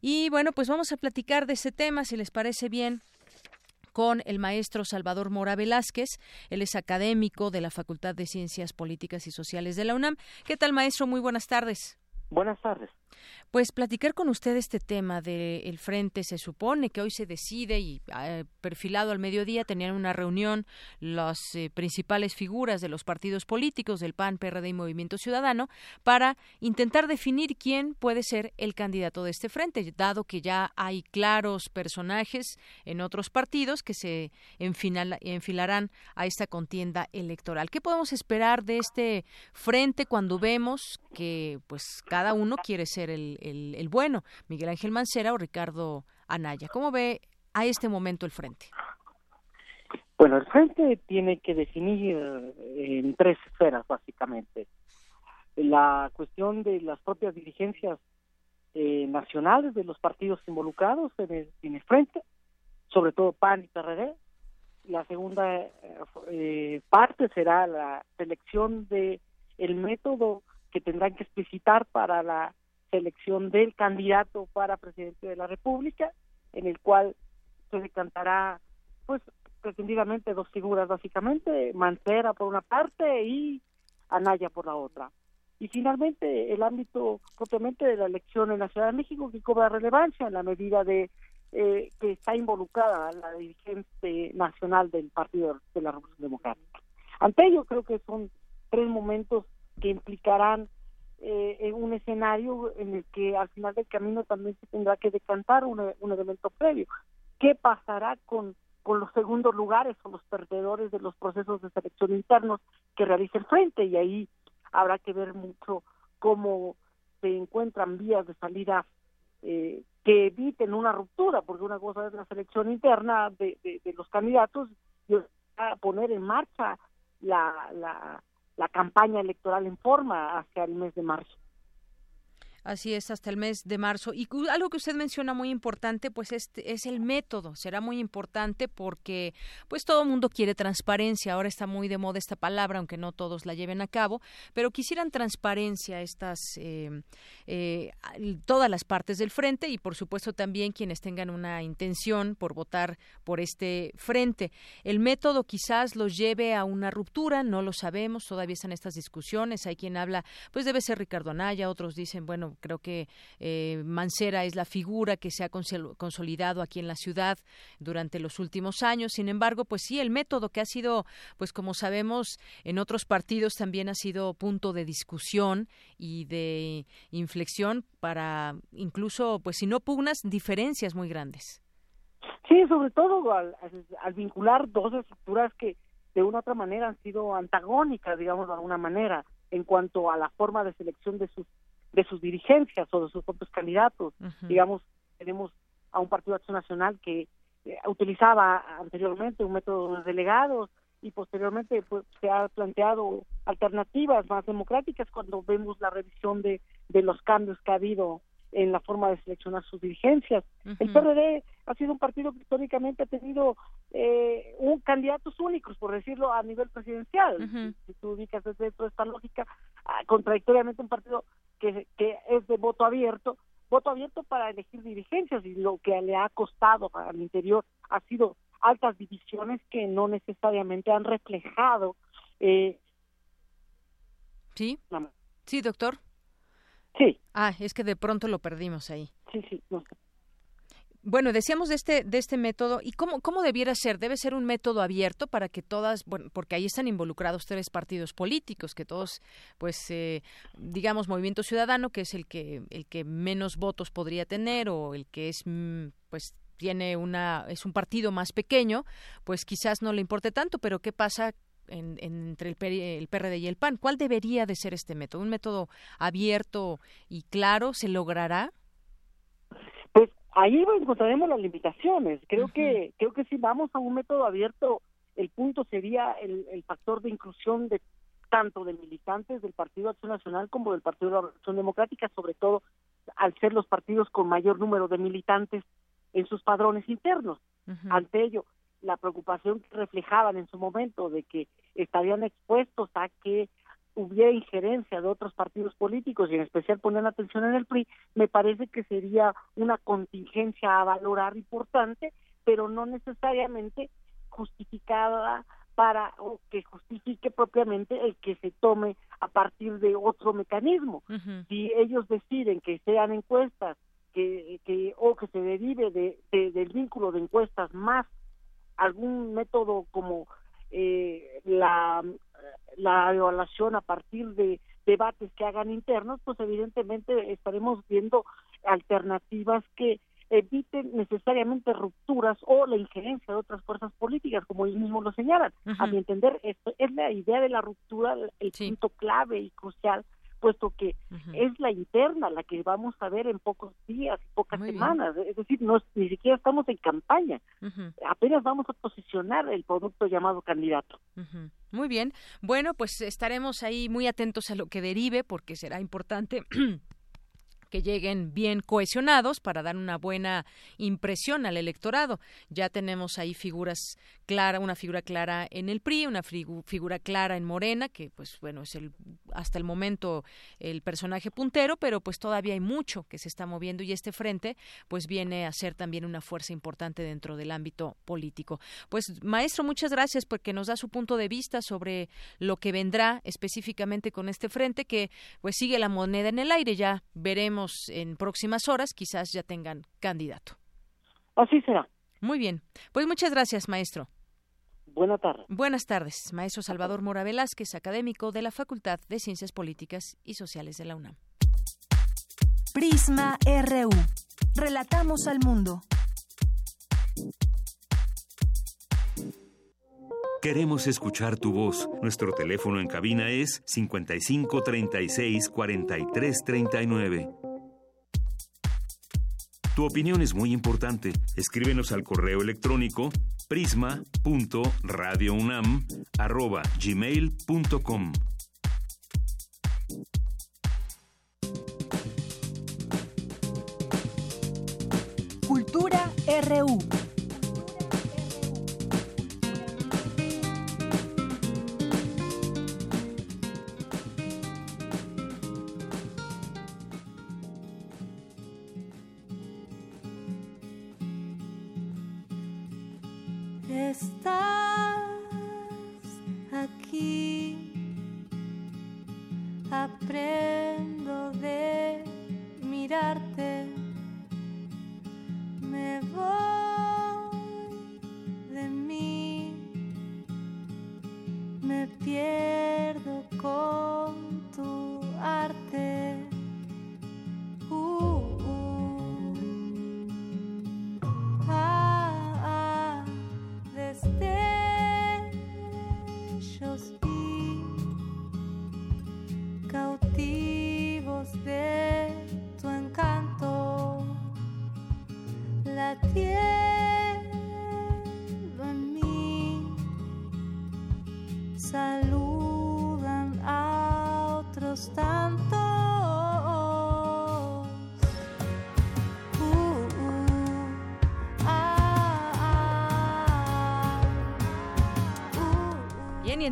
Y bueno, pues vamos a platicar de ese tema, si les parece bien con el maestro Salvador Mora Velázquez. Él es académico de la Facultad de Ciencias Políticas y Sociales de la UNAM. ¿Qué tal, maestro? Muy buenas tardes. Buenas tardes. Pues platicar con usted este tema del frente, se supone que hoy se decide y eh, perfilado al mediodía tenían una reunión las eh, principales figuras de los partidos políticos del PAN, PRD y Movimiento Ciudadano para intentar definir quién puede ser el candidato de este frente, dado que ya hay claros personajes en otros partidos que se enfilarán a esta contienda electoral. ¿Qué podemos esperar de este frente cuando vemos que pues cada uno quiere ser el, el, bueno, Miguel Ángel Mancera o Ricardo Anaya. ¿Cómo ve a este momento el frente? Bueno, el frente tiene que definir eh, en tres esferas, básicamente. La cuestión de las propias dirigencias eh, nacionales de los partidos involucrados en el, en el frente, sobre todo PAN y PRD. La segunda eh, parte será la selección de el método que tendrán que explicitar para la selección del candidato para presidente de la República, en el cual se decantará, pues, pretendidamente dos figuras básicamente, Mancera por una parte y Anaya por la otra. Y finalmente el ámbito propiamente de la elección en la Ciudad de México que cobra relevancia en la medida de eh, que está involucrada la dirigente nacional del Partido de la Revolución Democrática. Ante ello creo que son tres momentos que implicarán eh, un escenario en el que al final del camino también se tendrá que decantar un, elemento previo. ¿Qué pasará con con los segundos lugares o los perdedores de los procesos de selección internos que realiza el frente y ahí habrá que ver mucho cómo se encuentran vías de salida eh, que eviten una ruptura, porque una cosa es la selección interna de, de, los candidatos y a poner en marcha la, la, la campaña electoral en forma hacia el mes de marzo. Así es, hasta el mes de marzo. Y algo que usted menciona muy importante, pues es, es el método. Será muy importante porque, pues todo el mundo quiere transparencia. Ahora está muy de moda esta palabra, aunque no todos la lleven a cabo. Pero quisieran transparencia estas, eh, eh, todas las partes del frente y, por supuesto, también quienes tengan una intención por votar por este frente. El método quizás los lleve a una ruptura, no lo sabemos. Todavía están estas discusiones. Hay quien habla, pues debe ser Ricardo Anaya. Otros dicen, bueno, creo que eh, Mancera es la figura que se ha consolidado aquí en la ciudad durante los últimos años. Sin embargo, pues sí, el método que ha sido, pues como sabemos, en otros partidos también ha sido punto de discusión y de inflexión para incluso, pues si no pugnas, diferencias muy grandes. Sí, sobre todo al, al vincular dos estructuras que de una u otra manera han sido antagónicas, digamos de alguna manera, en cuanto a la forma de selección de sus de sus dirigencias o de sus propios candidatos. Digamos, tenemos a un Partido de Acción Nacional que eh, utilizaba anteriormente un método de delegados y posteriormente pues, se ha planteado alternativas más democráticas cuando vemos la revisión de, de los cambios que ha habido en la forma de seleccionar sus dirigencias. El PRD ha sido un partido que históricamente ha tenido eh, un candidatos únicos, por decirlo, a nivel presidencial. Si tú ubicas desde toda esta lógica, ah, contradictoriamente un partido que, que es de voto abierto, voto abierto para elegir dirigencias y lo que le ha costado al interior ha sido altas divisiones que no necesariamente han reflejado. Eh, sí, sí, doctor. Sí. Ah, es que de pronto lo perdimos ahí. Sí, sí. Bueno, decíamos de este de este método y cómo cómo debiera ser. Debe ser un método abierto para que todas, porque ahí están involucrados tres partidos políticos que todos, pues, eh, digamos, Movimiento Ciudadano, que es el que el que menos votos podría tener o el que es, mm, pues, tiene una es un partido más pequeño, pues quizás no le importe tanto. Pero qué pasa entre el, el, PRD y el PAN. ¿Cuál debería de ser este método? ¿Un método abierto y claro? ¿Se logrará? Ahí encontraremos las limitaciones. Creo que creo que si vamos a un método abierto, el punto sería el, el factor de inclusión de tanto de militantes del Partido Acción Nacional como del Partido de la Revolución Democrática, sobre todo al ser los partidos con mayor número de militantes en sus padrones internos. Ante ello, la preocupación que reflejaban en su momento de que estarían expuestos a que hubiera injerencia de otros partidos políticos y en especial poner atención en el PRI, me parece que sería una contingencia a valorar importante, pero no necesariamente justificada para o que justifique propiamente el que se tome a partir de otro mecanismo. Si ellos deciden que sean encuestas que, que o que se derive de, del vínculo de encuestas más algún método como eh, la la evaluación a partir de debates que hagan internos, pues evidentemente estaremos viendo alternativas que eviten necesariamente rupturas o la injerencia de otras fuerzas políticas, como ellos mismos lo señalan. A mi entender, esto es la idea de la ruptura el punto clave y crucial puesto que es la interna la que vamos a ver en pocos días, pocas semanas, es decir, no ni siquiera estamos en campaña, apenas vamos a posicionar el producto llamado candidato. Muy bien, bueno, pues estaremos ahí muy atentos a lo que derive porque será importante [CLEARS THROAT] lleguen bien cohesionados para dar una buena impresión al electorado. Ya tenemos ahí figuras clara, una figura clara en el PRI, una figura clara en Morena, que pues bueno, es el hasta el momento el personaje puntero, pero pues todavía hay mucho que se está moviendo y este frente pues viene a ser también una fuerza importante dentro del ámbito político. Pues maestro, muchas gracias porque nos da su punto de vista sobre lo que vendrá específicamente con este frente que pues sigue la moneda en el aire, ya veremos en próximas horas, quizás ya tengan candidato. Así será. Muy bien. Pues muchas gracias, maestro. Buenas tardes. Buenas tardes, maestro Salvador Mora Velázquez, académico de la Facultad de Ciencias Políticas y Sociales de la UNAM. Prisma RU. Relatamos al mundo. Queremos escuchar tu voz. Nuestro teléfono en cabina es 55 36 43 39. Tu opinión es muy importante. Escríbenos al correo electrónico prisma.radiounam@gmail.com. Cultura RU.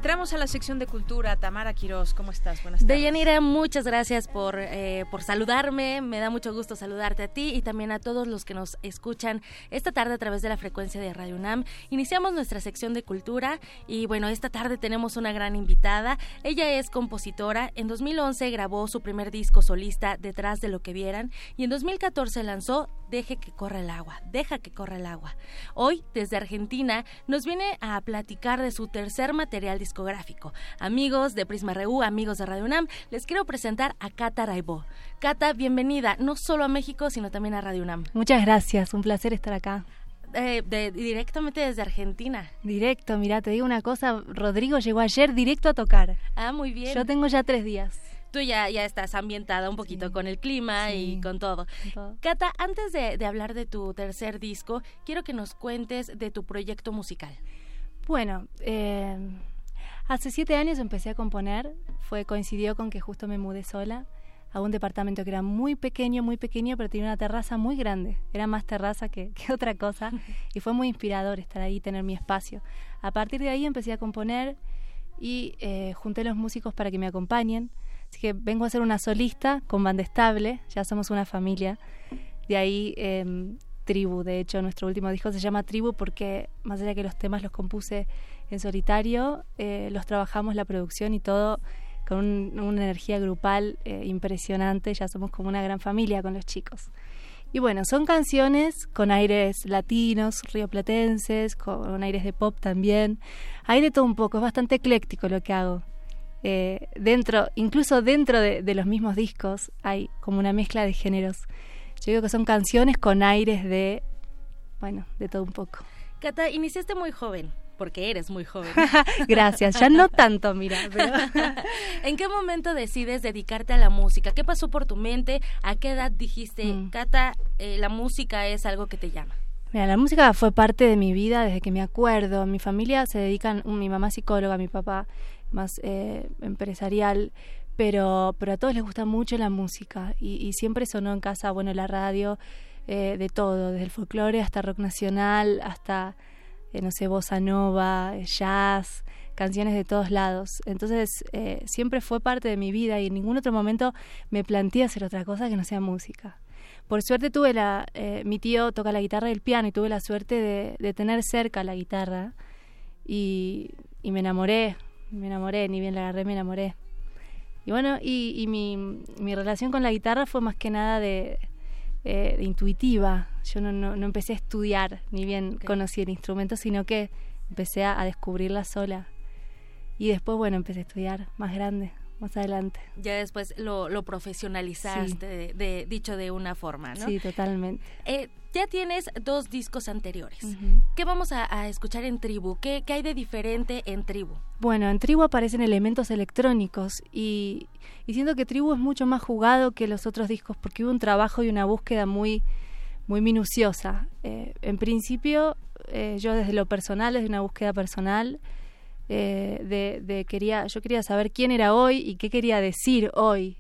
Entramos a la sección de cultura. Tamara Quiroz, ¿cómo estás? Buenas tardes. Deyanira, muchas gracias por, eh, por saludarme. Me da mucho gusto saludarte a ti y también a todos los que nos escuchan esta tarde a través de la frecuencia de Radio UNAM. Iniciamos nuestra sección de cultura y bueno, esta tarde tenemos una gran invitada. Ella es compositora. En 2011 grabó su primer disco solista, Detrás de lo que vieran, y en 2014 lanzó Deje que corra el agua, deja que corra el agua. Hoy, desde Argentina, nos viene a platicar de su tercer material discográfico. Amigos de Prisma Reú, amigos de Radio UNAM, les quiero presentar a Cata Raibó. Cata, bienvenida no solo a México, sino también a Radio UNAM. Muchas gracias, un placer estar acá. Eh, directamente desde Argentina. Directo, mira, te digo una cosa, Rodrigo llegó ayer directo a tocar. Ah, muy bien. Yo tengo ya tres días tú ya, ya estás ambientada un poquito con el clima y con todo. Cata, antes de, de, hablar de tu tercer disco, quiero que nos cuentes de tu proyecto musical. Bueno, eh, Hace siete años empecé a componer, fue coincidió con que justo me mudé sola a un departamento que era muy pequeño, muy pequeño, pero tenía una terraza muy grande. Era más terraza que, otra cosa [LAUGHS] y fue muy inspirador estar ahí, tener mi espacio. A partir de ahí empecé a componer y eh, junté los músicos para que me acompañen. Así que vengo a ser una solista con banda estable, ya somos una familia. De ahí em, Tribu, de hecho nuestro último disco se llama Tribu porque más allá que los temas los compuse en solitario, eh, los trabajamos la producción y todo con una energía grupal eh, impresionante, ya somos como una gran familia con los chicos. Y bueno, son canciones con aires latinos, rioplatenses, con aires de pop también. Hay de todo un poco, es bastante ecléctico lo que hago. Eh, dentro, incluso dentro de, de, los mismos discos hay como una mezcla de géneros. Yo digo que son canciones con aires de, bueno, de todo un poco. Cata, iniciaste muy joven porque eres muy joven. [LAUGHS] Gracias, ya no tanto, mira. [LAUGHS] ¿En qué momento decides dedicarte a la música? ¿Qué pasó por tu mente? ¿A qué edad dijiste, mm. Cata, eh, la música es algo que te llama? Mira, la música fue parte de mi vida desde que me acuerdo. Mi familia se dedican, mi mamá psicóloga, mi papá más eh, empresarial, pero, pero a todos les gusta mucho la música y, siempre sonó en casa, bueno, la radio, eh, de todo, desde el folclore hasta rock nacional, hasta eh, no sé, bossa nova, jazz, canciones de todos lados. Entonces, eh, siempre fue parte de mi vida y en ningún otro momento me planteé hacer otra cosa que no sea música. Por suerte tuve la, eh, mi tío toca la guitarra y el piano y tuve la suerte de, de tener cerca la guitarra y, y, me enamoré, me enamoré, ni bien la agarré, me enamoré. Y bueno, y, y mi, mi relación con la guitarra fue más que nada de, eh, intuitiva. Yo no, no, empecé a estudiar, ni bien conocí el instrumento, sino que empecé a, descubrirla sola. Y después, bueno, empecé a estudiar más grande. Más adelante. Ya después lo, lo profesionalizaste, de, dicho de una forma, ¿no? Sí, totalmente. Eh, ya tienes dos discos anteriores. ¿Qué vamos a, escuchar en Tribu? ¿Qué, ¿Qué, hay de diferente en Tribu? Bueno, en Tribu aparecen elementos electrónicos y, y siento que Tribu es mucho más jugado que los otros discos porque hubo un trabajo y una búsqueda muy, muy minuciosa. Eh, en principio, eh, yo desde lo personal, desde una búsqueda personal, eh, de, quería, yo quería saber quién era hoy y qué quería decir hoy.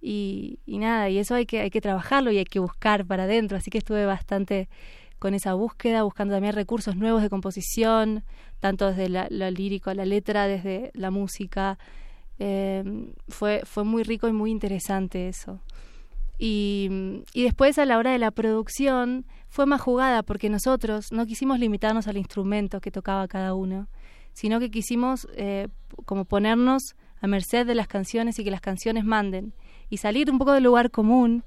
Y, nada, y eso hay que, hay que trabajarlo y hay que buscar para adentro. Así que estuve bastante con esa búsqueda, buscando también recursos nuevos de composición, tanto desde lo lírico, la letra, desde la música. Em, fue, fue muy rico y muy interesante eso. Y, y, después a la hora de la producción fue más jugada porque nosotros no quisimos limitarnos al instrumento que tocaba cada uno, sino que quisimos eh, como ponernos a merced de las canciones y que las canciones manden y salir un poco del lugar común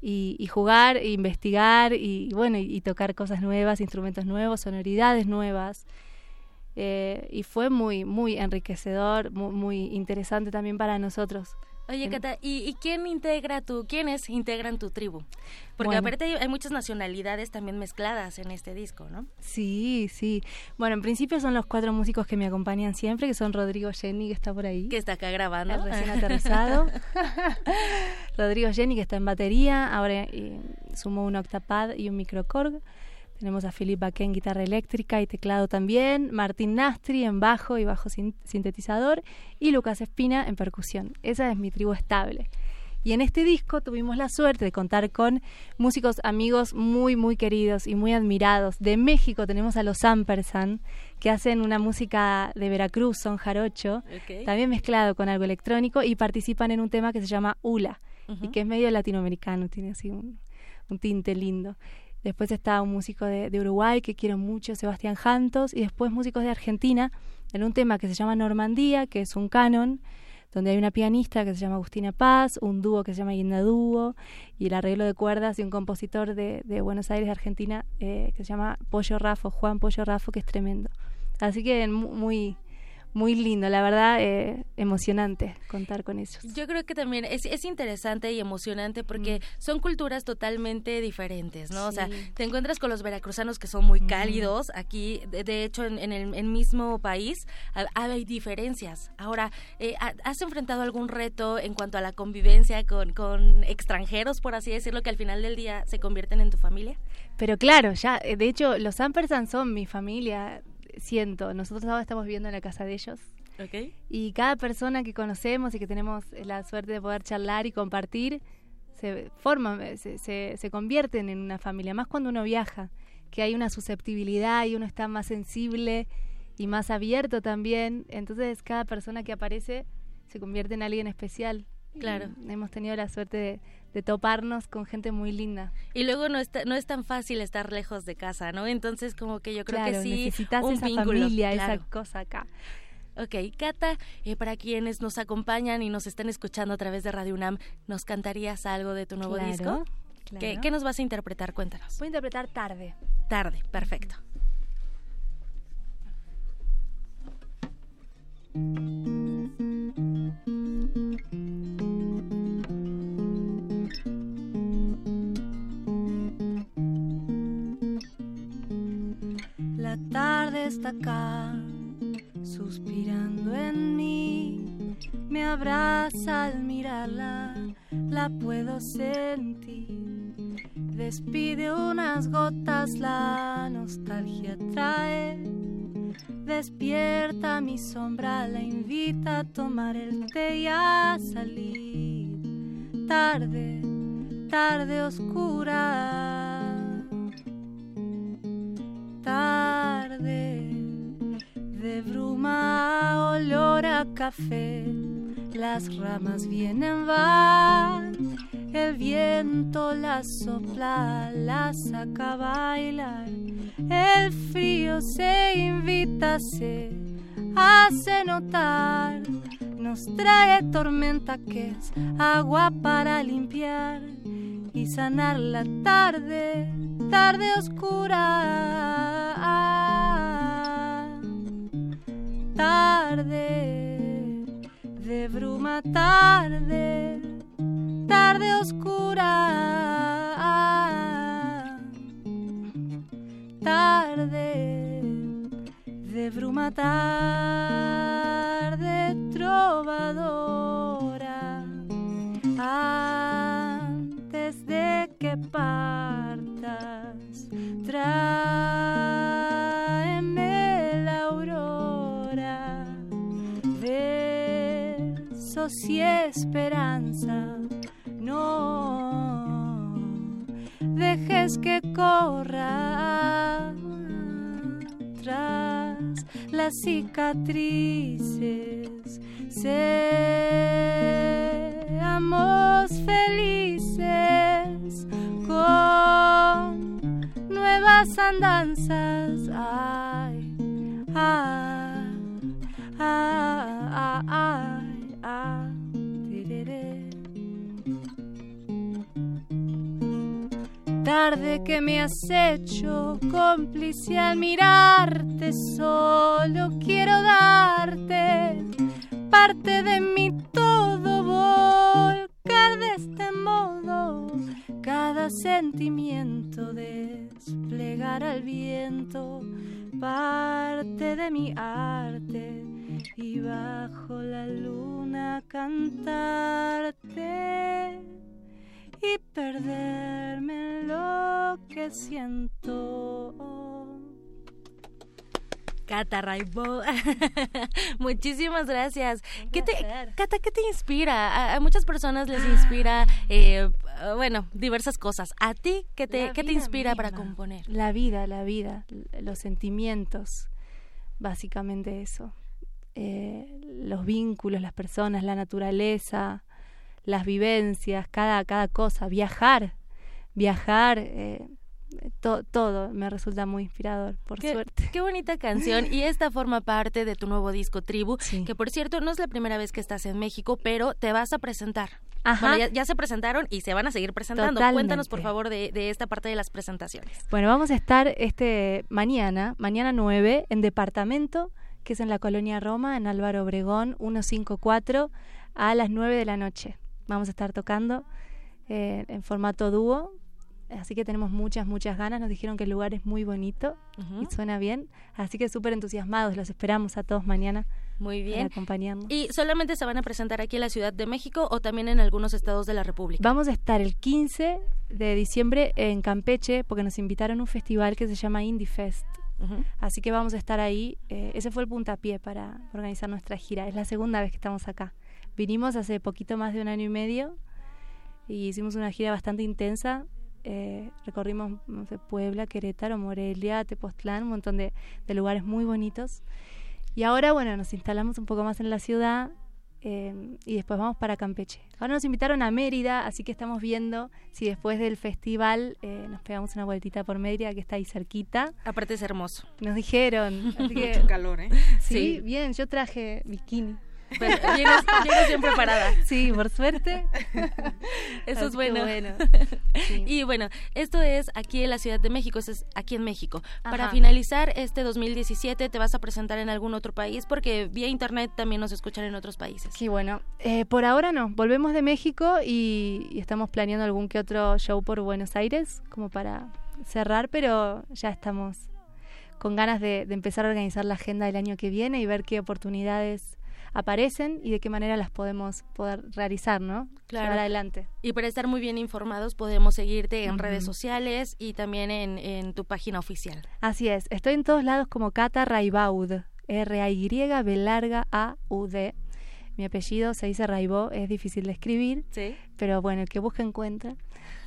y, jugar, e investigar y, bueno, y, tocar cosas nuevas, instrumentos nuevos, sonoridades nuevas. Eh, y fue muy, muy enriquecedor, muy, muy interesante también para nosotros. Oye, Cata, ¿y, quién integra tu, quiénes integran tu tribu? Porque aparte hay, muchas nacionalidades también mezcladas en este disco, ¿no? Sí, sí. Bueno, en principio son los cuatro músicos que me acompañan siempre, que son Rodrigo Jenny, que está por ahí. Que está acá grabando. Recién [LAUGHS] aterrizado. Rodrigo Jenny, que está en batería, ahora eh, sumó un octapad y un microcorg. Tenemos a Philip Baquet en guitarra eléctrica y teclado también, Martín Nastri en bajo y bajo sintetizador y Lucas Espina en percusión. Esa es mi tribu estable. Y en este disco tuvimos la suerte de contar con músicos amigos muy, muy queridos y muy admirados. De México tenemos a los Ampersand, que hacen una música de Veracruz, son jarocho, también mezclado con algo electrónico y participan en un tema que se llama Ula, y que es medio latinoamericano, tiene así un, un tinte lindo. Después está un músico de, Uruguay que quiero mucho, Sebastián Jantos, y después músicos de Argentina en un tema que se llama Normandía, que es un canon, donde hay una pianista que se llama Agustina Paz, un dúo que se llama Guinda Dúo, y el arreglo de cuerdas de un compositor de, Buenos Aires, Argentina, eh, que se llama Pollo Rafo, Juan Pollo Rafo, que es tremendo. Así que muy, muy lindo, la verdad, eh, emocionante contar con ellos. Yo creo que también es, es interesante y emocionante porque mm. son culturas totalmente diferentes, ¿no? O sea, te encuentras con los veracruzanos que son muy mm. cálidos, aquí, de, hecho, en, el mismo país hay diferencias. Ahora, eh, ¿has enfrentado algún reto en cuanto a la convivencia con, con extranjeros, por así decirlo, que al final del día se convierten en tu familia? Pero claro, ya, eh, de hecho, los Ampersand son mi familia siento, nosotros ahora estamos viviendo en la casa de ellos. Y cada persona que conocemos y que tenemos la suerte de poder charlar y compartir, se forman, se, se, convierten en una familia, más cuando uno viaja, que hay una susceptibilidad y uno está más sensible y más abierto también. Entonces cada persona que aparece se convierte en alguien especial. Claro. hemos tenido la suerte de, de toparnos con gente muy linda. Y luego no, está, no es tan fácil estar lejos de casa, ¿no? Entonces como que yo creo que sí, necesitas esa familia, esa cosa acá. Ok, Cata, eh, para quienes nos acompañan y nos están escuchando a través de Radio UNAM, ¿nos cantarías algo de tu nuevo disco? ¿Qué, ¿Qué, nos vas a interpretar? Cuéntanos. Voy a interpretar Tarde. Tarde, perfecto. Tarde está acá, suspirando en mí, me abraza al mirarla, la puedo sentir. Despide unas gotas, la nostalgia trae. Despierta mi sombra, la invita a tomar el té y a salir. Tarde, tarde oscura tarde de bruma, olor a café, las ramas vienen, van, el viento las sopla, las saca a bailar, el frío se invita, se hace notar, nos trae tormenta que es agua para limpiar y sanar la tarde, tarde oscura. Tarde de bruma, tarde oscura, tarde de bruma, tarde trovadora, antes de que partas, tráeme la aurora, besos y esperanza no dejes que corra tras las cicatrices. Seamos felices con nuevas andanzas. Tarde que me has hecho cómplice al mirarte, solo quiero darte parte de mi todo, volcar de este modo cada sentimiento, desplegar al viento parte de mi arte y bajo la luna cantarte perderme en lo que siento. Cata Raibo. [LAUGHS] Muchísimas gracias. ¿Qué te, Cata, ¿qué te inspira? A, muchas personas les inspira, eh, bueno, diversas cosas. ¿A ti qué te, ¿qué te inspira para componer? La vida, la vida, los sentimientos, básicamente eso. Eh, los vínculos, las personas, la naturaleza, las vivencias, cada, cada cosa, viajar, viajar, eh, todo me resulta muy inspirador, por suerte. Qué bonita canción y esta forma parte de tu nuevo disco Tribu, que por cierto no es la primera vez que estás en México, pero te vas a presentar. Ajá. ya, se presentaron y se van a seguir presentando. Cuéntanos por favor de, de, esta parte de las presentaciones. Bueno, vamos a estar este mañana, mañana 9, en Departamento, que es en la Colonia Roma, en Álvaro Obregón, 154, a las 9 de la noche vamos a estar tocando eh, en formato dúo. Así que tenemos muchas, muchas ganas. Nos dijeron que el lugar es muy bonito y suena bien. Así que súper entusiasmados. Los esperamos a todos mañana. Muy bien. acompañarnos. ¿Y solamente se van a presentar aquí en la Ciudad de México o también en algunos estados de la República? Vamos a estar el 15 de diciembre en Campeche porque nos invitaron a un festival que se llama Indie Fest. Así que vamos a estar ahí. Eh, ese fue el puntapié para organizar nuestra gira. Es la segunda vez que estamos acá. Vinimos hace poquito más de un año y medio y hicimos una gira bastante intensa. Eh, recorrimos no sé, Puebla, Querétaro, Morelia, Tepoztlán, un montón de, lugares muy bonitos. Y ahora, bueno, nos instalamos un poco más en la ciudad eh, y después vamos para Campeche. Ahora nos invitaron a Mérida, así que estamos viendo si después del festival eh, nos pegamos una vueltita por Mérida, que está ahí cerquita. Aparte es hermoso. Nos dijeron. Así [LAUGHS] que, Mucho calor, ¿eh? sí, bien, yo traje bikini. Pues, vienes, bien preparada. Sí, por suerte. [LAUGHS] Eso es bueno. Y bueno, esto es aquí en la Ciudad de México, eso es aquí en México. Para finalizar este 2017, ¿te vas a presentar en algún otro país? Porque vía internet también nos escuchan en otros países. Sí, bueno, eh, por ahora no. Volvemos de México y, estamos planeando algún que otro show por Buenos Aires, como para cerrar, pero ya estamos con ganas de, de empezar a organizar la agenda del año que viene y ver qué oportunidades aparecen y de qué manera las podemos poder realizar, ¿no? Claro. adelante. Y para estar muy bien informados podemos seguirte en redes sociales y también en, en, tu página oficial. Así es, estoy en todos lados como Cata Raibaud, R-A-Y, B larga A-U-D. Mi apellido se dice Raibó, es difícil de escribir, ¿Sí? pero bueno, el que busca encuentra.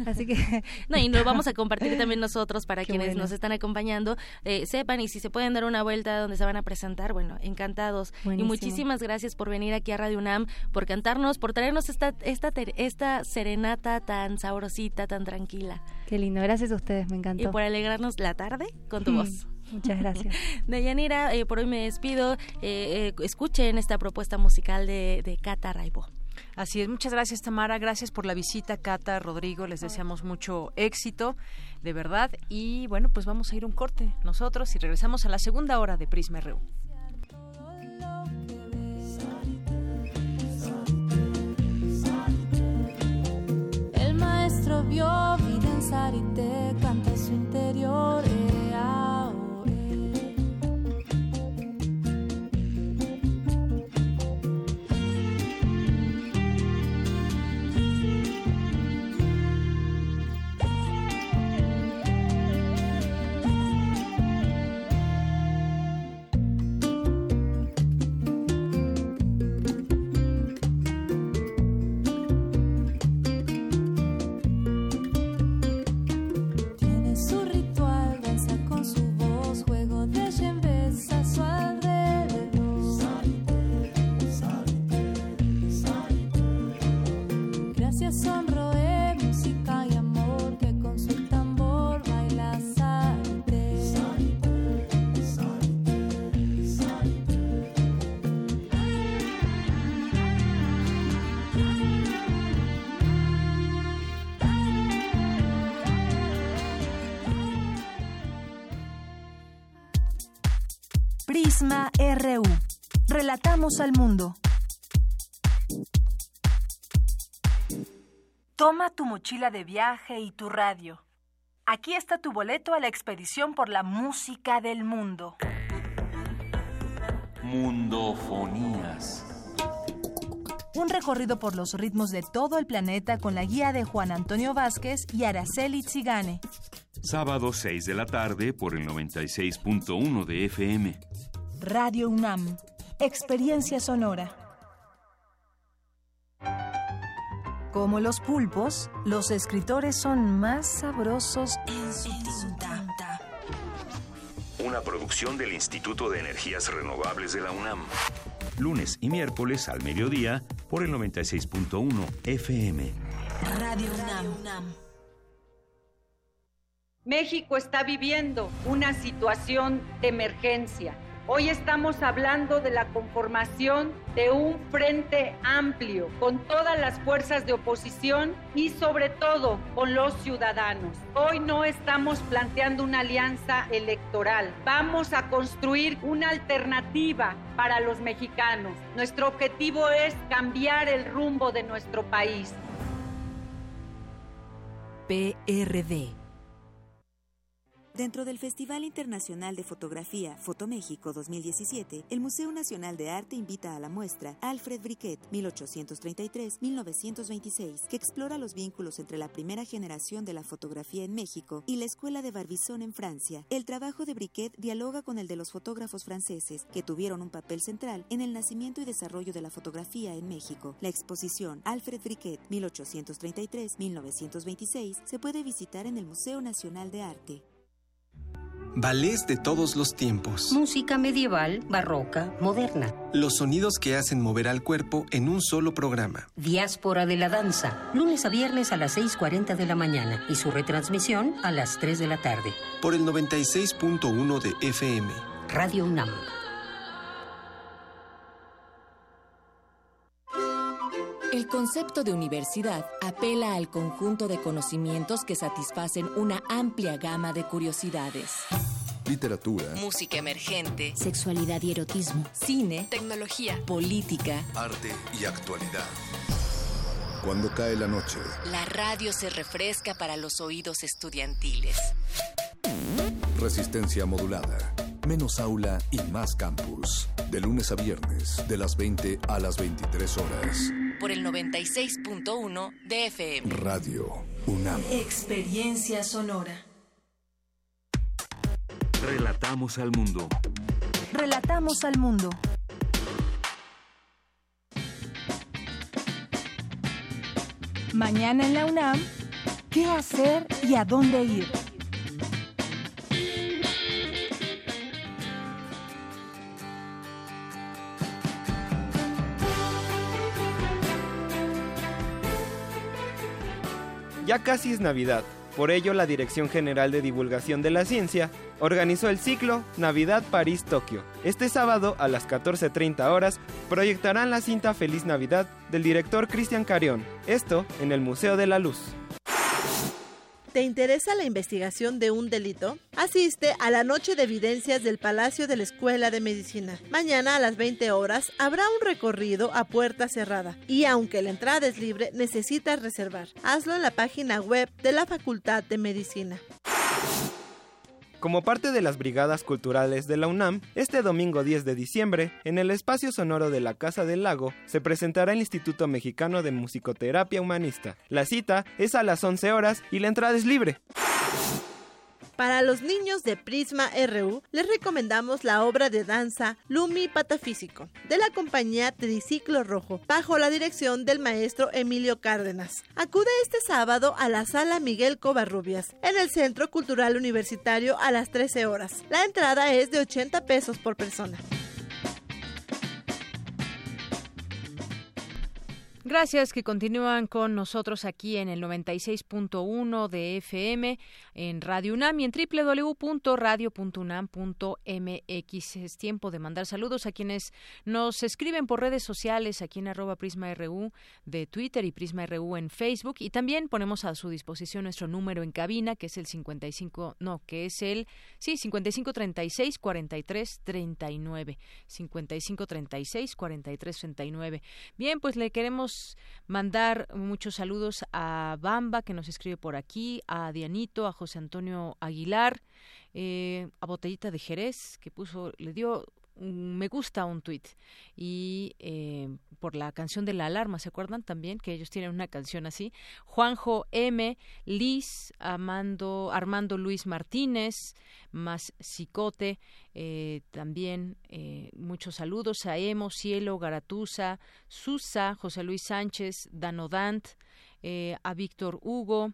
Así que... [LAUGHS] no, y lo vamos a compartir también nosotros para quienes nos están acompañando, eh, sepan y si se pueden dar una vuelta donde se van a presentar, bueno, encantados. Y muchísimas gracias por venir aquí a Radio UNAM, por cantarnos, por traernos esta, esta, esta serenata tan sabrosita, tan tranquila. Qué lindo, gracias a ustedes, me encantó. Y por alegrarnos la tarde con tu voz. Muchas gracias. [LAUGHS] Deyanira, eh, por hoy me despido. Eh, eh, escuchen esta propuesta musical de, de Cata Raibo. Así es, muchas gracias Tamara, gracias por la visita Cata, Rodrigo, les deseamos mucho éxito, de verdad, y bueno, pues vamos a ir un corte nosotros y regresamos a la segunda hora de Prisma RU. vio vida en Relatamos al mundo. Toma tu mochila de viaje y tu radio. Aquí está tu boleto a la expedición por la música del mundo. Mundofonías. Un recorrido por los ritmos de todo el planeta con la guía de Juan Antonio Vázquez y Araceli Zigane. Sábado 6 de la tarde por el 96.1 de FM. Radio UNAM. Experiencia sonora. Como los pulpos, los escritores son más sabrosos en su tinta. Una producción del Instituto de Energías Renovables de la UNAM. Lunes y miércoles al mediodía por el 96.1 FM. Radio UNAM. México está viviendo una situación de emergencia. Hoy estamos hablando de la conformación de un frente amplio con todas las fuerzas de oposición y sobre todo con los ciudadanos. Hoy no estamos planteando una alianza electoral. Vamos a construir una alternativa para los mexicanos. Nuestro objetivo es cambiar el rumbo de nuestro país. PRD. Dentro del Festival Internacional de Fotografía Fotoméxico 2017, el Museo Nacional de Arte invita a la muestra Alfred Briquet 1833-1926, que explora los vínculos entre la primera generación de la fotografía en México y la Escuela de Barbizon en Francia. El trabajo de Briquet dialoga con el de los fotógrafos franceses, que tuvieron un papel central en el nacimiento y desarrollo de la fotografía en México. La exposición Alfred Briquet 1833-1926 se puede visitar en el Museo Nacional de Arte. Ballets de todos los tiempos. Música medieval, barroca, moderna. Los sonidos que hacen mover al cuerpo en un solo programa. Diáspora de la danza, lunes a viernes a las 6.40 de la mañana y su retransmisión a las 3 de la tarde. Por el 96.1 de FM. Radio UNAM. El concepto de universidad apela al conjunto de conocimientos que satisfacen una amplia gama de curiosidades. Literatura, Música emergente, sexualidad y erotismo, cine, tecnología, política. arte y actualidad. Cuando cae la noche, La radio se refresca para los oídos estudiantiles. resistencia modulada. Menos aula y más campus. De lunes a viernes, de las 20 a las 23 horas. Por el 96.1 de FM. Radio UNAM. Experiencia sonora. Relatamos al mundo. Relatamos al mundo. Mañana en la UNAM, ¿qué hacer y a dónde ir? Ya casi es Navidad. Por ello, la Dirección General de Divulgación de la Ciencia organizó el ciclo Navidad París-Tokio. Este sábado a las 14.30 horas proyectarán la cinta Feliz Navidad del director Cristian Carión, esto en el Museo de la Luz. ¿Te interesa la investigación de un delito? Asiste a la Noche de Evidencias del Palacio de la Escuela de Medicina. Mañana a las 20 horas habrá un recorrido a puerta cerrada y aunque la entrada es libre, necesitas reservar. Hazlo en la página web de la Facultad de Medicina. Como parte de las Brigadas Culturales de la UNAM, este domingo 10 de diciembre, en el espacio sonoro de la Casa del Lago, se presentará el Instituto Mexicano de Musicoterapia Humanista. La cita es a las 11 horas y la entrada es libre. Para los niños de Prisma RU, les recomendamos la obra de danza Lumi Patafísico, de la compañía Triciclo Rojo, bajo la dirección del maestro Emilio Cárdenas. Acude este sábado a la sala Miguel Covarrubias, en el Centro Cultural Universitario a las 13 horas. La entrada es de 80 pesos por persona. Gracias que continúan con nosotros aquí en el 96.1 de FM en Radio UNAM y en www.radio.unam.mx. Es tiempo de mandar saludos a quienes nos escriben por redes sociales aquí en arroba Prisma RU de Twitter y Prisma RU en Facebook y también ponemos a su disposición nuestro número en cabina que es el 55, no, que es el, sí, 5536 43 39. 5536 43 39. Bien, pues le queremos mandar muchos saludos a Bamba, que nos escribe por aquí, a Dianito, a José Antonio Aguilar, eh, a Botellita de Jerez, que puso, le dio me gusta un tuit y eh, por la canción de la alarma, ¿se acuerdan también que ellos tienen una canción así? Juanjo M, Liz, Armando Luis Martínez, más Cicote, eh, también eh, muchos saludos a Emo, Cielo, Garatusa, Susa, José Luis Sánchez, Danodant, a Víctor Hugo,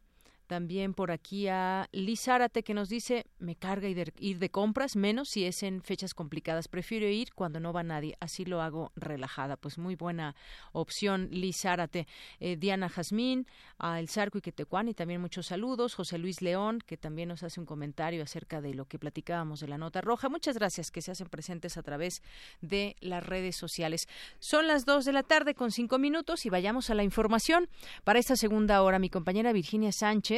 también por aquí a Liz que nos dice, me carga ir de, compras, menos si es en fechas complicadas. Prefiero ir cuando no va nadie, así lo hago relajada. Pues muy buena opción, Liz eh, Diana Jazmín, a El Zarco y Quetecuán y también muchos saludos. José Luis León, que también nos hace un comentario acerca de lo que platicábamos de la nota roja. Muchas gracias que se hacen presentes a través de las redes sociales. Son las dos de la tarde con cinco minutos y vayamos a la información. Para esta segunda hora, mi compañera Virginia Sánchez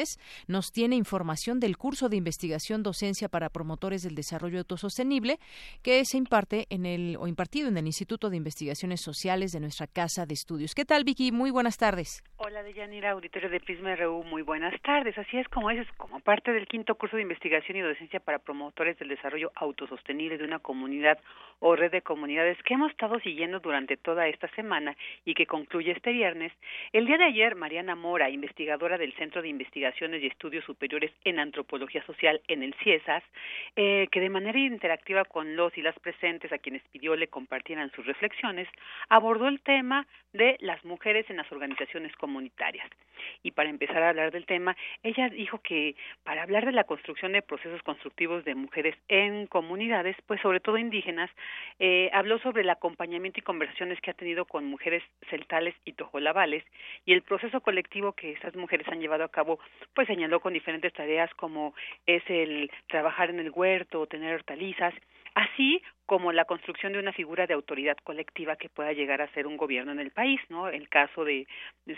nos tiene información del curso de investigación docencia para promotores del desarrollo autosostenible que se imparte en el o impartido en el Instituto de Investigaciones Sociales de nuestra casa de estudios. ¿Qué tal, Vicky? Muy buenas tardes. Hola, Deyanira, auditorio de Prisma RU. Muy buenas tardes. Así es como es, como parte del quinto curso de investigación y docencia para promotores del desarrollo autosostenible de una comunidad o red de comunidades que hemos estado siguiendo durante toda esta semana y que concluye este viernes. El día de ayer, Mariana Mora, investigadora del Centro de Investigación y Estudios Superiores en Antropología Social en el CIESAS, eh, que de manera interactiva con los y las presentes a quienes pidió le compartieran sus reflexiones, abordó el tema de las mujeres en las organizaciones comunitarias. Y para empezar a hablar del tema, ella dijo que para hablar de la construcción de procesos constructivos de mujeres en comunidades, pues sobre todo indígenas, eh, habló sobre el acompañamiento y conversaciones que ha tenido con mujeres celtales y tojolabales y el proceso colectivo que esas mujeres han llevado a cabo pues señaló con diferentes tareas como es el trabajar en el huerto o tener hortalizas, así como la construcción de una figura de autoridad colectiva que pueda llegar a ser un gobierno en el país, ¿no? El caso de,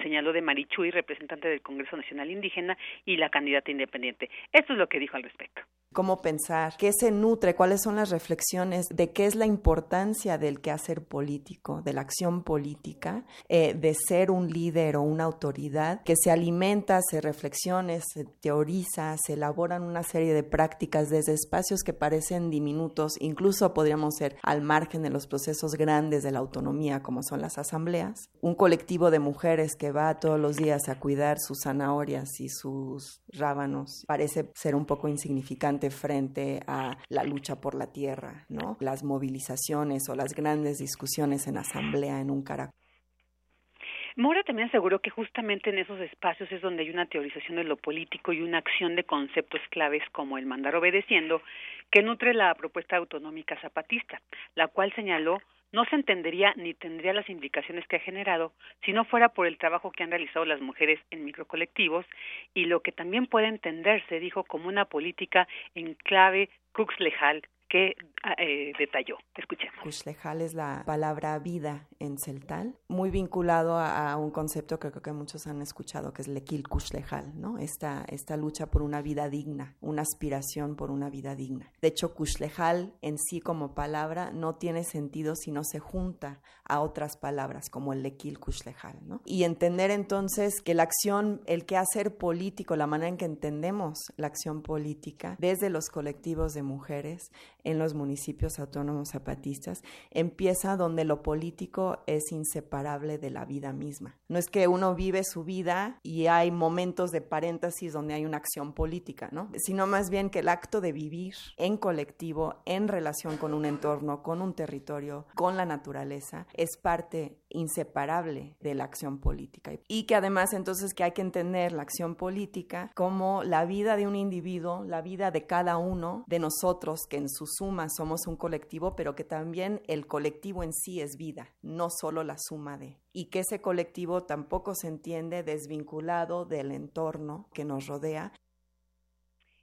señaló de Marichuy, representante del Congreso Nacional Indígena y la candidata independiente. Esto es lo que dijo al respecto cómo pensar, qué se nutre, cuáles son las reflexiones de qué es la importancia del quehacer político, de la acción política, eh, de ser un líder o una autoridad que se alimenta, se reflexiona, se teoriza, se elaboran una serie de prácticas desde espacios que parecen diminutos, incluso podríamos ser al margen de los procesos grandes de la autonomía como son las asambleas. Un colectivo de mujeres que va todos los días a cuidar sus zanahorias y sus rábanos parece ser un poco insignificante frente a la lucha por la tierra, ¿no? Las movilizaciones o las grandes discusiones en asamblea en un caracol. Mora también aseguró que justamente en esos espacios es donde hay una teorización de lo político y una acción de conceptos claves como el mandar obedeciendo que nutre la propuesta autonómica zapatista, la cual señaló no se entendería ni tendría las implicaciones que ha generado si no fuera por el trabajo que han realizado las mujeres en microcolectivos y lo que también puede entenderse, dijo, como una política en clave Cux lejal que ah, eh, detalló. Escuchemos. Kuxlejal es la palabra vida en celtal, muy vinculado a, un concepto que creo que muchos han escuchado, que es lequil Kuxlejal, ¿no? Esta, esta lucha por una vida digna, una aspiración por una vida digna. De hecho, Kuxlejal en sí como palabra no tiene sentido si no se junta a otras palabras como el lequil Kuxlejal, ¿no? Y entender entonces que la acción, el quehacer político, la manera en que entendemos la acción política desde los colectivos de mujeres en los municipios autónomos zapatistas empieza donde lo político es inseparable de la vida misma. No es que uno vive su vida y hay momentos de paréntesis donde hay una acción política, ¿no? Sino más bien que el acto de vivir en colectivo, en relación con un entorno, con un territorio, con la naturaleza, es parte inseparable de la acción política. Y que además entonces que hay que entender la acción política como la vida de un individuo, la vida de cada uno de nosotros, que en su suma somos un colectivo, pero que también el colectivo en sí es vida, no solo la suma de. Y que ese colectivo tampoco se entiende desvinculado del entorno que nos rodea.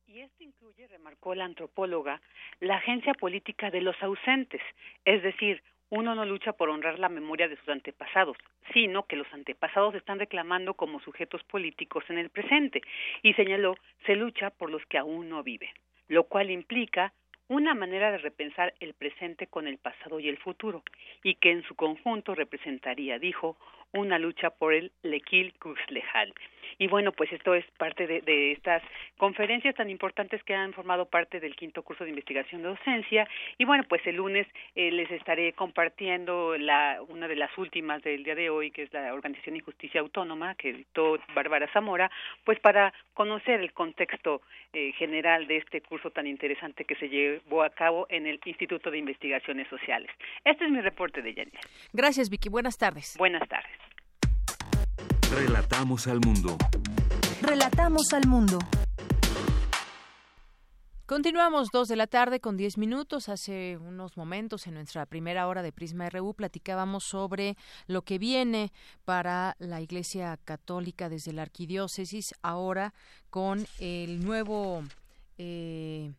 Y esto incluye, remarcó la antropóloga, la agencia política de los ausentes, es decir, uno no lucha por honrar la memoria de sus antepasados, sino que los antepasados están reclamando como sujetos políticos en el presente, y señaló, se lucha por los que aún no viven, lo cual implica una manera de repensar el presente con el pasado y el futuro, y que en su conjunto representaría, dijo, una lucha por el Lequil Kuxlejal. Y bueno, pues esto es parte de, estas conferencias tan importantes que han formado parte del quinto curso de investigación de docencia. Y bueno, pues el lunes eh, les estaré compartiendo la, una de las últimas del día de hoy, que es la Organización y Justicia Autónoma, que editó Bárbara Zamora, pues para conocer el contexto eh, general de este curso tan interesante que se llevó a cabo en el Instituto de Investigaciones Sociales. Este es mi reporte de Yanira. Gracias, Vicky. Buenas tardes. Buenas tardes. Relatamos al mundo. Relatamos al mundo. Continuamos dos de la tarde con diez minutos. Hace unos momentos en nuestra primera hora de Prisma RU platicábamos sobre lo que viene para la Iglesia Católica desde la Arquidiócesis ahora con el nuevo eh,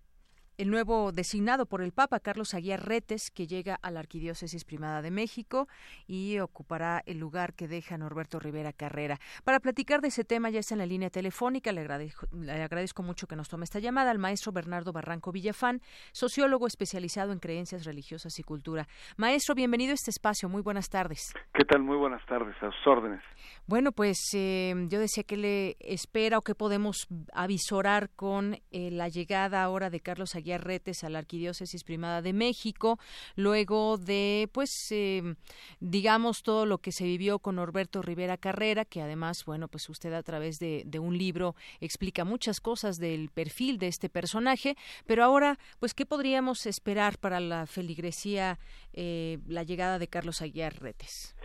el nuevo designado por el Papa, Carlos Aguiar Retes, que llega a la Arquidiócesis Primada de México y ocupará el lugar que deja Norberto Rivera Carrera. Para platicar de ese tema ya está en la línea telefónica, le agradezco, le agradezco mucho que nos tome esta llamada al maestro Bernardo Barranco Villafán, sociólogo especializado en creencias religiosas y cultura. Maestro, bienvenido a este espacio, muy buenas tardes. ¿Qué tal? Muy buenas tardes, a sus órdenes. Bueno, pues eh, yo decía que le espera o que podemos avisorar con eh, la llegada ahora de Carlos Aguiar A la Arquidiócesis Primada de México, luego de, pues, eh, digamos, todo lo que se vivió con Norberto Rivera Carrera, que además, bueno, pues usted a través de, un libro explica muchas cosas del perfil de este personaje, pero ahora, pues, ¿qué podríamos esperar para la feligresía, eh, la llegada de Carlos Aguiar Retes?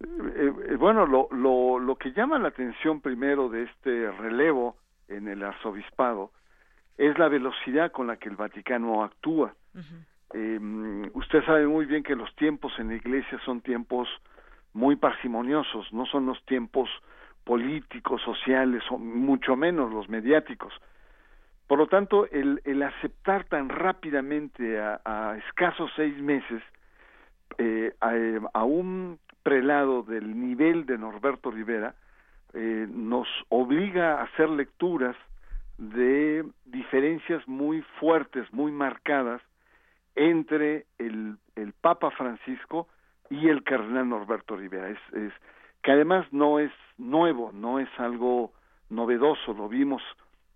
Eh, bueno, lo, lo, lo que llama la atención primero de este relevo en el arzobispado es la velocidad con la que el Vaticano actúa. eh, usted sabe muy bien que los tiempos en la Iglesia son tiempos muy parsimoniosos, no son los tiempos políticos, sociales, o mucho menos los mediáticos. Por lo tanto, el, el aceptar tan rápidamente a, a escasos seis meses eh, a, a, un prelado del nivel de Norberto Rivera eh, nos obliga a hacer lecturas de diferencias muy fuertes, muy marcadas entre el, el Papa Francisco y el cardenal Norberto Rivera. Es, es, que además no es nuevo, no es algo novedoso, lo vimos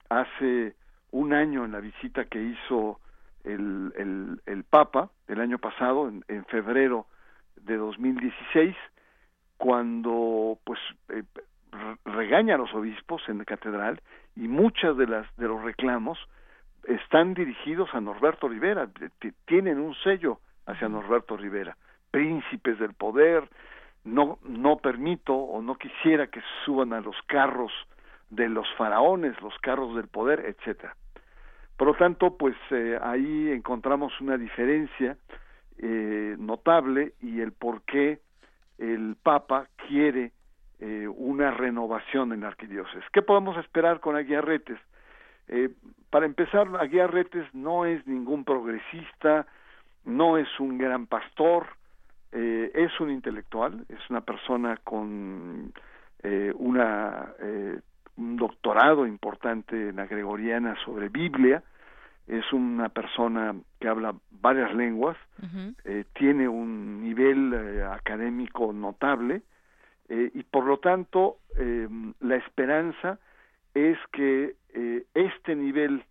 hace un año en la visita que hizo el, el, el Papa el año pasado, en, en febrero de 2016, cuando pues eh, regaña a los obispos en la catedral y muchas de las de los reclamos están dirigidos a Norberto Rivera, tienen un sello hacia Norberto Rivera, príncipes del poder, no no permito o no quisiera que suban a los carros de los faraones, los carros del poder, etcétera. Por lo tanto, pues eh, ahí encontramos una diferencia eh, notable y el por qué el Papa quiere renovación en la arquidiócesis. ¿Qué podemos esperar con Aguiarretes? Eh, para empezar, Aguiarretes no es ningún progresista, no es un gran pastor, eh, es un intelectual, es una persona con eh, una, eh, un doctorado importante en la gregoriana sobre Biblia, es una persona que habla varias lenguas, eh, tiene un nivel eh, académico notable eh, y por lo tanto em, la esperanza es que este nivel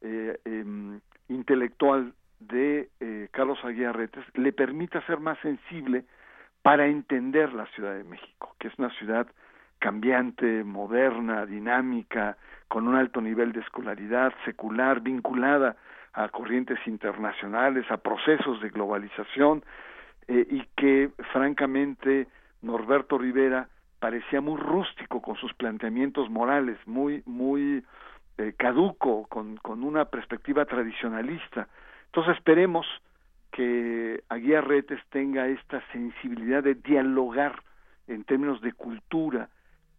em, intelectual de Carlos Aguiarretes le permita ser más sensible para entender la Ciudad de México, que es una ciudad cambiante, moderna, dinámica, con un alto nivel de escolaridad, secular, vinculada a corrientes internacionales, a procesos de globalización, eh, y que francamente Norberto Rivera parecía muy rústico con sus planteamientos morales, muy, muy eh, caduco, con, con una perspectiva tradicionalista. Entonces esperemos que Aguiarretes tenga esta sensibilidad de dialogar en términos de cultura,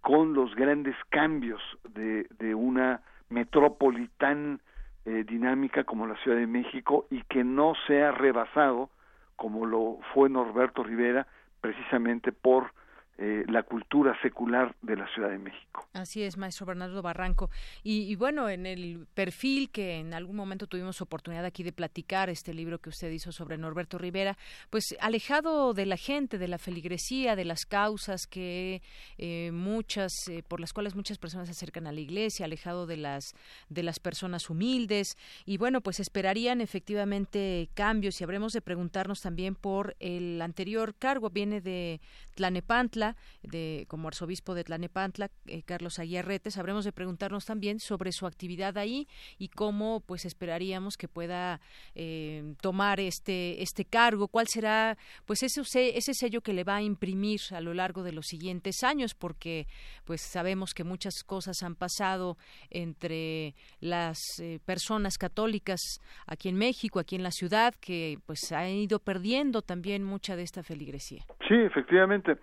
con los grandes cambios de, de una metrópoli tan eh, dinámica como la Ciudad de México y que no sea rebasado como lo fue Norberto Rivera precisamente por eh, la cultura secular de la Ciudad de México. Así es, maestro Bernardo Barranco. Y, bueno, en el perfil que en algún momento tuvimos oportunidad aquí de platicar, este libro que usted hizo sobre Norberto Rivera, pues alejado de la gente, de la feligresía, de las causas que eh, muchas, eh, por las cuales muchas personas se acercan a la iglesia, alejado de las, de las personas humildes. Y bueno, pues esperarían efectivamente cambios y habremos de preguntarnos también por el anterior cargo, viene de Tlanepantla, de, como arzobispo de Tlanepantla, eh, Carlos Aguiarrete, sabremos de preguntarnos también sobre su actividad ahí y cómo pues esperaríamos que pueda eh, tomar este, este cargo, cuál será pues ese, ese sello que le va a imprimir a lo largo de los siguientes años, porque pues sabemos que muchas cosas han pasado entre las eh, personas católicas aquí en México, aquí en la ciudad, que pues han ido perdiendo también mucha de esta feligresía. Sí, efectivamente.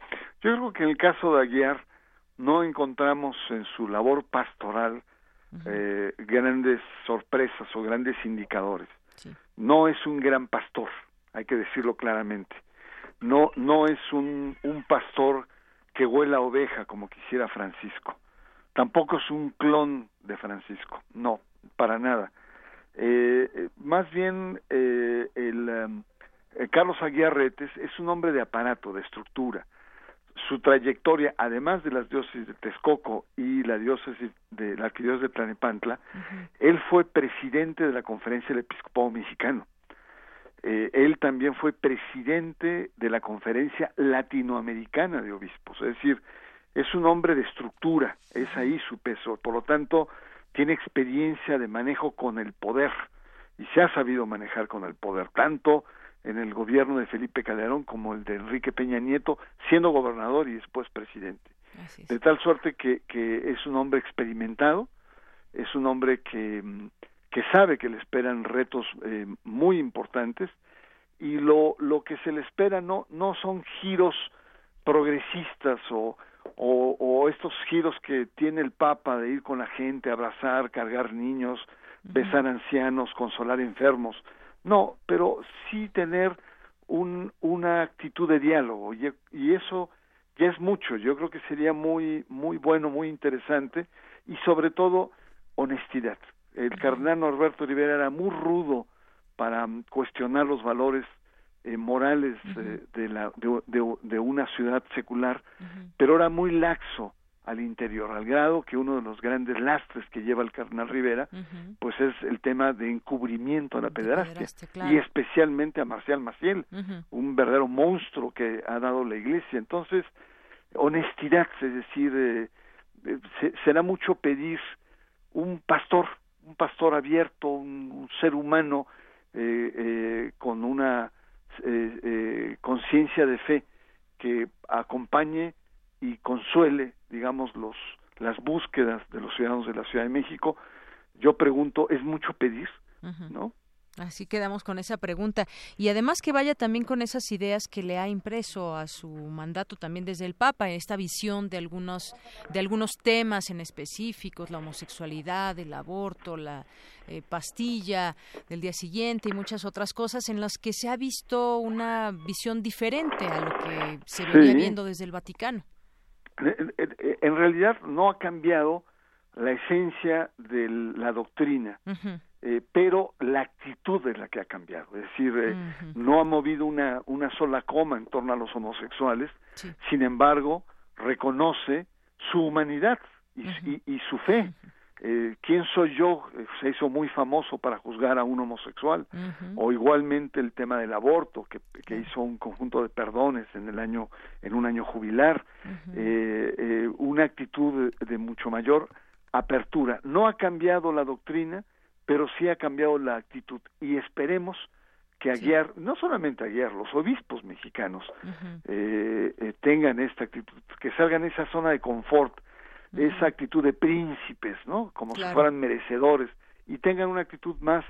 Yo creo que en el caso de Aguiar no encontramos en su labor pastoral eh, grandes sorpresas o grandes indicadores. No es un gran pastor, hay que decirlo claramente. No, no es un, un pastor que huela oveja como quisiera Francisco. Tampoco es un clon de Francisco, no, para nada. Eh, eh más bien eh, el um, Carlos Aguiarretes es un hombre de aparato, de estructura su trayectoria, además de las diócesis de Texcoco y la diócesis de la arquidiócesis de Tlanepantla, él fue presidente de la Conferencia del Episcopado Mexicano. Eh, él también fue presidente de la Conferencia Latinoamericana de Obispos, es decir, es un hombre de estructura, es ahí su peso, por lo tanto, tiene experiencia de manejo con el poder y se ha sabido manejar con el poder, tanto en el gobierno de Felipe Calderón como el de Enrique Peña Nieto, siendo gobernador y después presidente. De tal suerte que, que es un hombre experimentado, es un hombre que, mm, que sabe que le esperan retos eh, muy importantes y lo, lo que se le espera no, no son giros progresistas o, o, o estos giros que tiene el Papa de ir con la gente, abrazar, cargar niños, besar ancianos, consolar enfermos. No, pero sí tener un, una actitud de diálogo y, y eso ya es mucho. Yo creo que sería muy muy bueno, muy interesante y sobre todo honestidad. El cardenal Norberto Rivera era muy rudo para cuestionar los valores eh, morales eh, de, la, de, de, de, una ciudad secular, pero era muy laxo al interior, al grado que uno de los grandes lastres que lleva el cardenal Rivera, pues es el tema de encubrimiento a la pederastia, y especialmente a Marcial Maciel, un verdadero monstruo que ha dado la Iglesia. Entonces, honestidad, es decir, eh, eh, será mucho pedir un pastor, un pastor abierto, un, ser humano eh, con una conciencia de fe que acompañe y consuele, digamos, los las búsquedas de los ciudadanos de la Ciudad de México, yo pregunto, ¿es mucho pedir? ¿No? Así quedamos con esa pregunta. Y además que vaya también con esas ideas que le ha impreso a su mandato también desde el Papa, esta visión de algunos, de algunos temas en específicos, la homosexualidad, el aborto, la eh, pastilla del día siguiente y muchas otras cosas en las que se ha visto una visión diferente a lo que se venía viendo desde el Vaticano. En realidad no ha cambiado la esencia de la doctrina. Eh, pero la actitud es la que ha cambiado. Es decir, eh, no ha movido una, una sola coma en torno a los homosexuales, sin embargo, reconoce su humanidad y, y, su fe. Eh, ¿Quién soy yo? Se hizo muy famoso para juzgar a un homosexual. O igualmente el tema del aborto, que, que, hizo un conjunto de perdones en el año, en un año jubilar. una actitud de mucho mayor apertura. No ha cambiado la doctrina, pero sí ha cambiado la actitud y esperemos que Aguiar, no solamente Aguiar, los obispos mexicanos eh, eh, tengan esta actitud, que salgan de esa zona de confort, esa actitud de príncipes, ¿no? Como si fueran merecedores. Y tengan una actitud más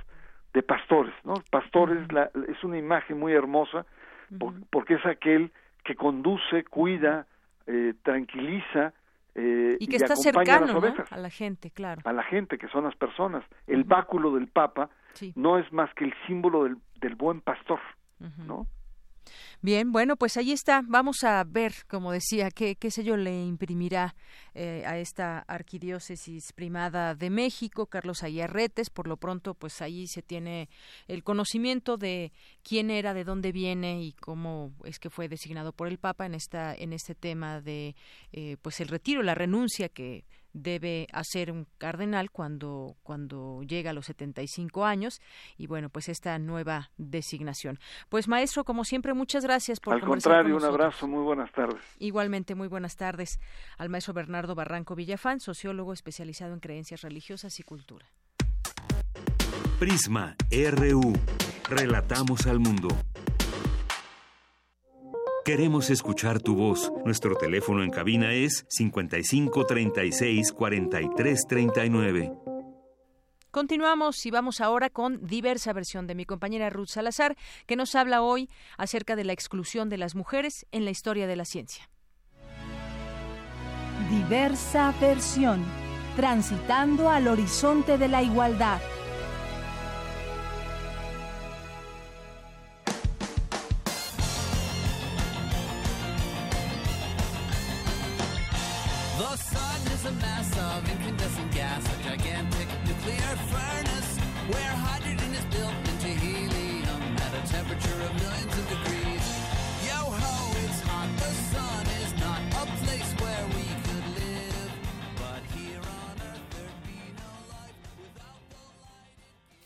de pastores, ¿no? Pastores la, es una imagen muy hermosa porque es aquel que conduce, cuida, eh, tranquiliza eh, y que está cercano a, la gente, claro. A la gente, que son las personas. El báculo del Papa no es más que el símbolo del, del buen pastor, ¿no? Bien, bueno, pues ahí está. Vamos a ver, como decía, qué, qué sello le imprimirá eh, a esta arquidiócesis primada de México, Carlos Ayarretes. Por lo pronto, pues ahí se tiene el conocimiento de quién era, de dónde viene y cómo es que fue designado por el Papa en esta en este tema de eh, pues el retiro, la renuncia que debe hacer un cardenal cuando, cuando llega a los 75 años y bueno, pues esta nueva designación. Pues maestro, como siempre, muchas gracias por Al contrario, un abrazo, muy buenas tardes. Igualmente, muy buenas tardes al maestro Bernardo Barranco Villafán, sociólogo especializado en creencias religiosas y cultura. Prisma RU. Relatamos al mundo. Queremos escuchar tu voz. Nuestro teléfono en cabina es 55 36 43 39. Continuamos y vamos ahora con diversa versión de mi compañera Ruth Salazar, que nos habla hoy acerca de la exclusión de las mujeres en la historia de la ciencia. Diversa versión, transitando al horizonte de la igualdad.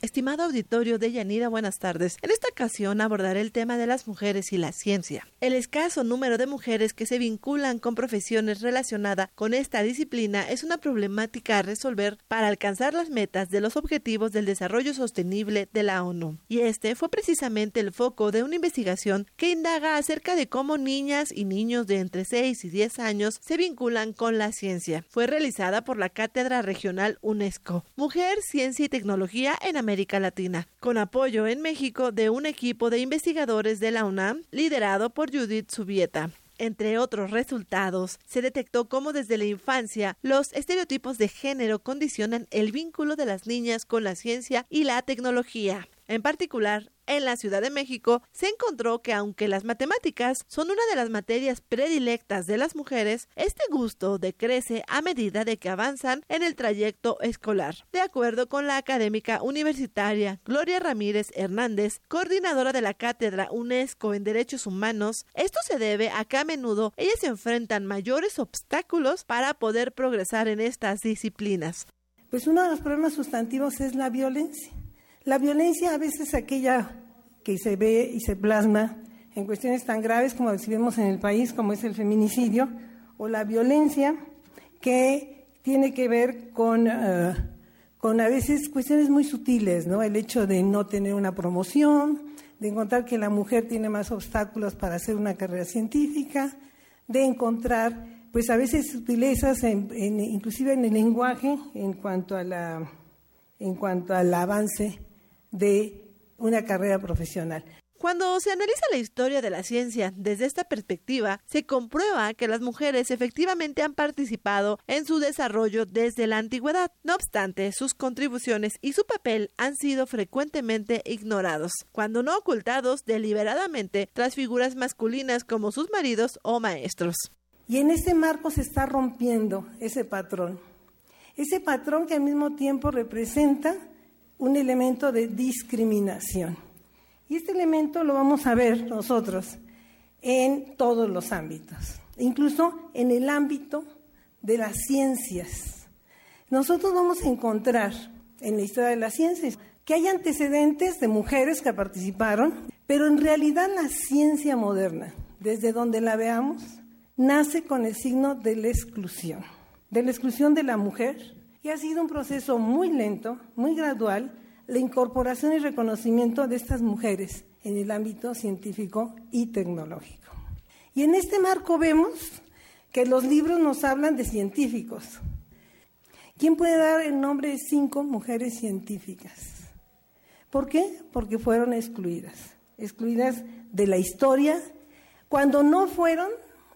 Estimado auditorio de Yanira, buenas tardes. En esta ocasión abordaré el tema de las mujeres y la ciencia. El escaso número de mujeres que se vinculan con profesiones relacionadas con esta disciplina es una problemática a resolver para alcanzar las metas de los objetivos del desarrollo sostenible de la ONU. Y este fue precisamente el foco de una investigación que indaga acerca de cómo niñas y niños de entre 6 y 10 años se vinculan con la ciencia. Fue realizada por la Cátedra Regional UNESCO. Mujer, Ciencia y Tecnología en América América Latina, con apoyo en México de un equipo de investigadores de la UNAM liderado por Judith Subieta. Entre otros resultados, se detectó cómo desde la infancia los estereotipos de género condicionan el vínculo de las niñas con la ciencia y la tecnología. En particular, en la Ciudad de México se encontró que aunque las matemáticas son una de las materias predilectas de las mujeres, este gusto decrece a medida de que avanzan en el trayecto escolar. De acuerdo con la académica universitaria Gloria Ramírez Hernández, coordinadora de la cátedra UNESCO en Derechos Humanos, esto se debe a que a menudo ellas enfrentan mayores obstáculos para poder progresar en estas disciplinas. Pues uno de los problemas sustantivos es la violencia la violencia a veces aquella que se ve y se plasma en cuestiones tan graves como vemos en el país, como es el feminicidio, o la violencia que tiene que ver con, eh, con a veces cuestiones muy sutiles, ¿no? El hecho de no tener una promoción, de encontrar que la mujer tiene más obstáculos para hacer una carrera científica, de encontrar, pues a veces sutilezas, inclusive en el lenguaje, en cuanto, a la, en cuanto al avance de una carrera profesional. Cuando se analiza la historia de la ciencia desde esta perspectiva, se comprueba que las mujeres efectivamente han participado en su desarrollo desde la antigüedad. No obstante, sus contribuciones y su papel han sido frecuentemente ignorados, cuando no ocultados deliberadamente tras figuras masculinas como sus maridos o maestros. Y en ese marco se está rompiendo ese patrón. Ese patrón que al mismo tiempo representa un elemento de discriminación. Y este elemento lo vamos a ver nosotros en todos los ámbitos, incluso en el ámbito de las ciencias. Nosotros vamos a encontrar en la historia de las ciencias que hay antecedentes de mujeres que participaron, pero en realidad la ciencia moderna, desde donde la veamos, nace con el signo de la exclusión, de la exclusión de la mujer, y ha sido un proceso muy lento, muy gradual, la incorporación y reconocimiento de estas mujeres en el ámbito científico y tecnológico. Y en este marco vemos que los libros nos hablan de científicos. ¿Quién puede dar el nombre de cinco mujeres científicas? ¿Por qué? Porque fueron excluidas, excluidas de la historia, cuando no fueron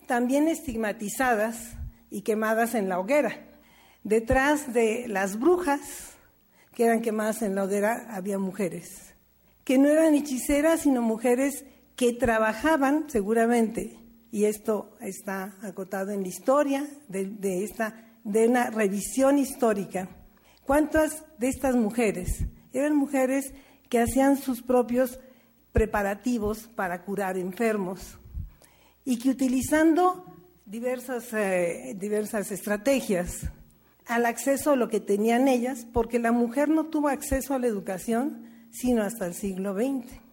también estigmatizadas y quemadas en la hoguera. Detrás de las brujas, que eran quemadas en la hoguera, había mujeres, que no eran hechiceras, sino mujeres que trabajaban seguramente, y esto está acotado en la historia de, esta, de una revisión histórica. ¿Cuántas de estas mujeres eran mujeres que hacían sus propios preparativos para curar enfermos y que utilizando diversas, eh, diversas estrategias al acceso a lo que tenían ellas, porque la mujer no tuvo acceso a la educación sino hasta el siglo XX.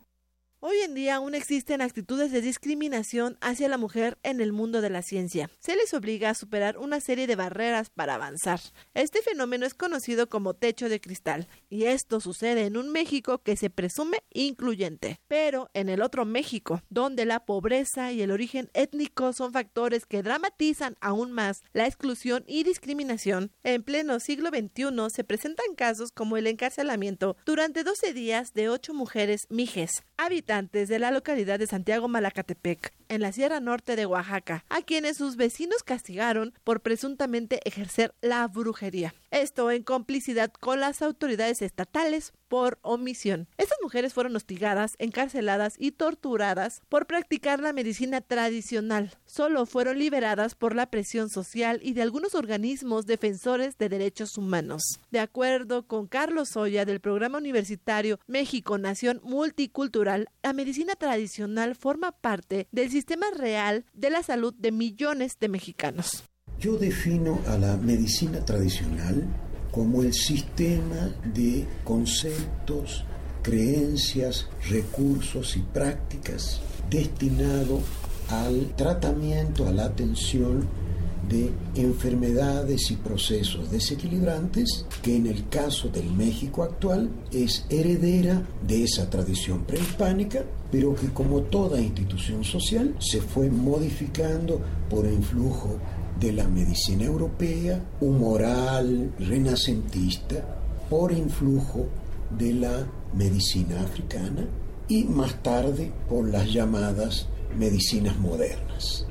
Hoy en día aún existen actitudes de discriminación hacia la mujer en el mundo de la ciencia. Se les obliga a superar una serie de barreras para avanzar. Este fenómeno es conocido como techo de cristal, y esto sucede en un México que se presume incluyente. Pero en el otro México, donde la pobreza y el origen étnico son factores que dramatizan aún más la exclusión y discriminación, en pleno siglo XXI se presentan casos como el encarcelamiento durante 12 días de ocho mujeres mijes, habitantes de la localidad de Santiago Malacatepec, en la Sierra Norte de Oaxaca, a quienes sus vecinos castigaron por presuntamente ejercer la brujería. Esto en complicidad con las autoridades estatales por omisión. Estas mujeres fueron hostigadas, encarceladas y torturadas por practicar la medicina tradicional. Solo fueron liberadas por la presión social y de algunos organismos defensores de derechos humanos. De acuerdo con Carlos Soya del Programa Universitario México Nación Multicultural, la medicina tradicional forma parte del sistema real de la salud de millones de mexicanos. Yo defino a la medicina tradicional como el sistema de conceptos, creencias, recursos y prácticas destinado al tratamiento, a la atención de enfermedades y procesos desequilibrantes que en el caso del México actual es heredera de esa tradición prehispánica, pero que como toda institución social se fue modificando por influjo de la medicina europea, humoral, renacentista, por influjo de la medicina africana y más tarde por las llamadas medicinas modernas.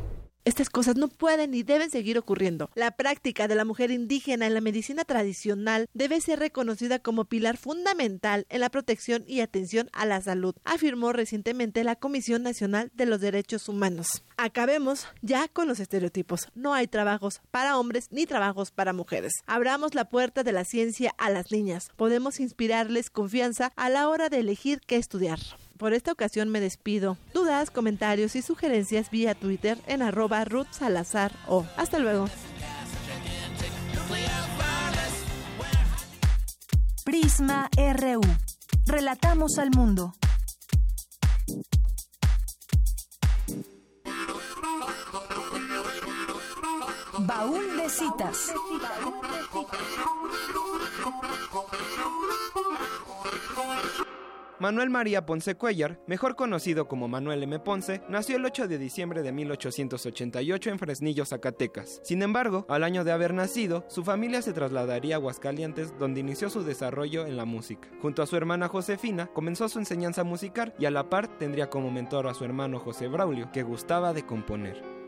Estas cosas no pueden ni deben seguir ocurriendo. La práctica de la mujer indígena en la medicina tradicional debe ser reconocida como pilar fundamental en la protección y atención a la salud, afirmó recientemente la Comisión Nacional de los Derechos Humanos. Acabemos ya con los estereotipos. No hay trabajos para hombres ni trabajos para mujeres. Abramos la puerta de la ciencia a las niñas. Podemos inspirarles confianza a la hora de elegir qué estudiar. Por esta ocasión me despido. Dudas, comentarios y sugerencias vía Twitter en arroba Ruth Salazar o. Hasta luego. Prisma RU. Relatamos al mundo. Baúl de citas. Manuel María Ponce Cuellar, mejor conocido como Manuel M. Ponce, nació el 8 de diciembre de 1888 en Fresnillo, Zacatecas. Sin embargo, al año de haber nacido, su familia se trasladaría a Aguascalientes, donde inició su desarrollo en la música. Junto a su hermana Josefina, comenzó su enseñanza musical y a la par tendría como mentor a su hermano José Braulio, que gustaba de componer.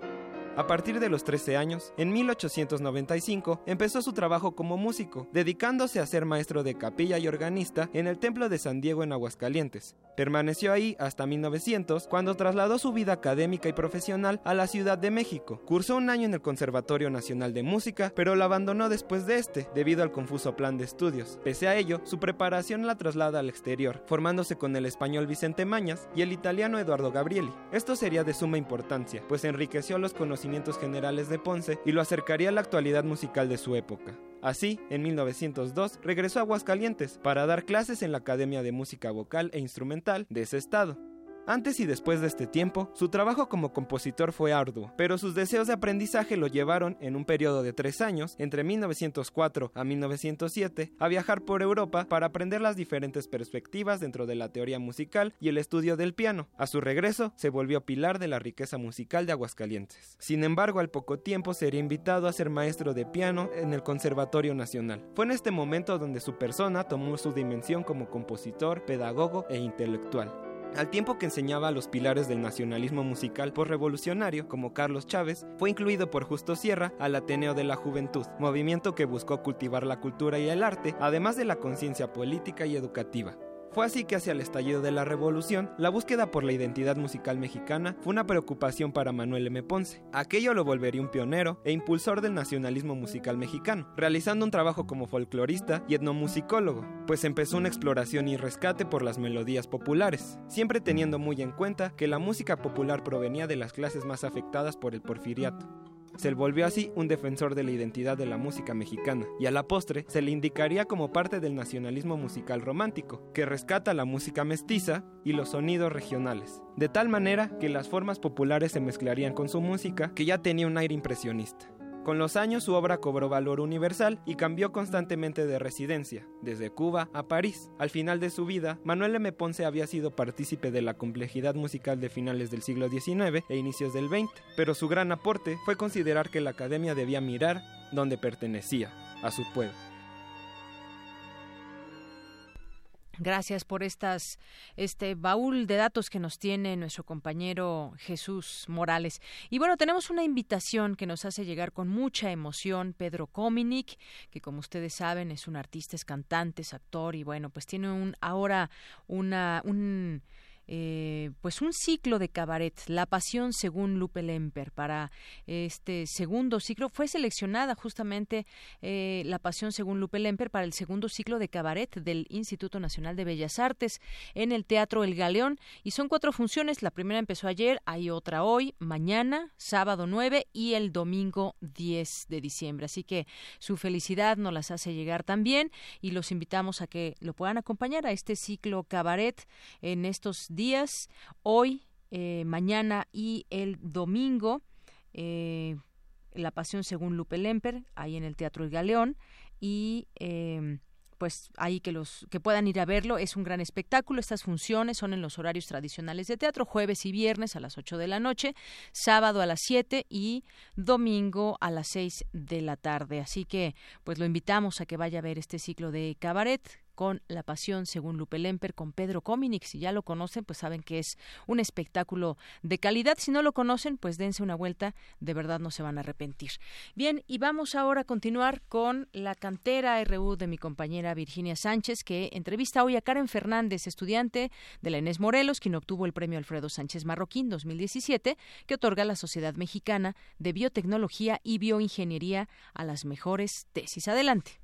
A partir de los 13 años, en 1895, empezó su trabajo como músico, dedicándose a ser maestro de capilla y organista en el Templo de San Diego en Aguascalientes. Permaneció ahí hasta 1900, cuando trasladó su vida académica y profesional a la Ciudad de México. Cursó un año en el Conservatorio Nacional de Música, pero lo abandonó después de este, debido al confuso plan de estudios. Pese a ello, su preparación la traslada al exterior, formándose con el español Vicente Mañas y el italiano Eduardo Gabrieli. Esto sería de suma importancia, pues enriqueció los conocimientos generales de Ponce y lo acercaría a la actualidad musical de su época. Así, en 1902 regresó a Aguascalientes para dar clases en la Academia de Música Vocal e Instrumental de ese estado. Antes y después de este tiempo, su trabajo como compositor fue arduo, pero sus deseos de aprendizaje lo llevaron, en un periodo de tres años, entre 1904 a 1907, a viajar por Europa para aprender las diferentes perspectivas dentro de la teoría musical y el estudio del piano. A su regreso, se volvió pilar de la riqueza musical de Aguascalientes. Sin embargo, al poco tiempo sería invitado a ser maestro de piano en el Conservatorio Nacional. Fue en este momento donde su persona tomó su dimensión como compositor, pedagogo e intelectual. Al tiempo que enseñaba los pilares del nacionalismo musical postrevolucionario, como Carlos Chávez, fue incluido por Justo Sierra al Ateneo de la Juventud, movimiento que buscó cultivar la cultura y el arte, además de la conciencia política y educativa. Fue así que hacia el estallido de la revolución, la búsqueda por la identidad musical mexicana fue una preocupación para Manuel M. Ponce. Aquello lo volvería un pionero e impulsor del nacionalismo musical mexicano, realizando un trabajo como folclorista y etnomusicólogo, pues empezó una exploración y rescate por las melodías populares, siempre teniendo muy en cuenta que la música popular provenía de las clases más afectadas por el porfiriato. Se volvió así un defensor de la identidad de la música mexicana, y a la postre se le indicaría como parte del nacionalismo musical romántico, que rescata la música mestiza y los sonidos regionales, de tal manera que las formas populares se mezclarían con su música, que ya tenía un aire impresionista. Con los años su obra cobró valor universal y cambió constantemente de residencia, desde Cuba a París. Al final de su vida, Manuel M. Ponce había sido partícipe de la complejidad musical de finales del siglo XIX e inicios del XX, pero su gran aporte fue considerar que la academia debía mirar donde pertenecía, a su pueblo. Gracias por estas este baúl de datos que nos tiene nuestro compañero Jesús Morales. Y bueno, tenemos una invitación que nos hace llegar con mucha emoción Pedro Cominic, que como ustedes saben es un artista, es cantante, es actor y bueno, pues tiene un ahora una un eh, pues un ciclo de cabaret, La Pasión según Lupe Lemper. Para este segundo ciclo fue seleccionada justamente eh, La Pasión según Lupe Lemper para el segundo ciclo de cabaret del Instituto Nacional de Bellas Artes en el Teatro El Galeón. Y son cuatro funciones. La primera empezó ayer, hay otra hoy, mañana, sábado 9 y el domingo 10 de diciembre. Así que su felicidad nos las hace llegar también y los invitamos a que lo puedan acompañar a este ciclo cabaret en estos días, hoy, eh, mañana y el domingo. Eh, la Pasión según Lupe Lemper, ahí en el Teatro El Galeón, y eh, pues ahí que los que puedan ir a verlo es un gran espectáculo estas funciones son en los horarios tradicionales de teatro jueves y viernes a las 8 de la noche sábado a las 7 y domingo a las 6 de la tarde así que pues lo invitamos a que vaya a ver este ciclo de cabaret con La Pasión, según Lupe Lemper, con Pedro Cominic. Si ya lo conocen, pues saben que es un espectáculo de calidad. Si no lo conocen, pues dense una vuelta, de verdad no se van a arrepentir. Bien, y vamos ahora a continuar con la cantera RU de mi compañera Virginia Sánchez, que entrevista hoy a Karen Fernández, estudiante de la Enes Morelos, quien obtuvo el premio Alfredo Sánchez Marroquín 2017, que otorga la Sociedad Mexicana de Biotecnología y Bioingeniería a las mejores tesis. Adelante.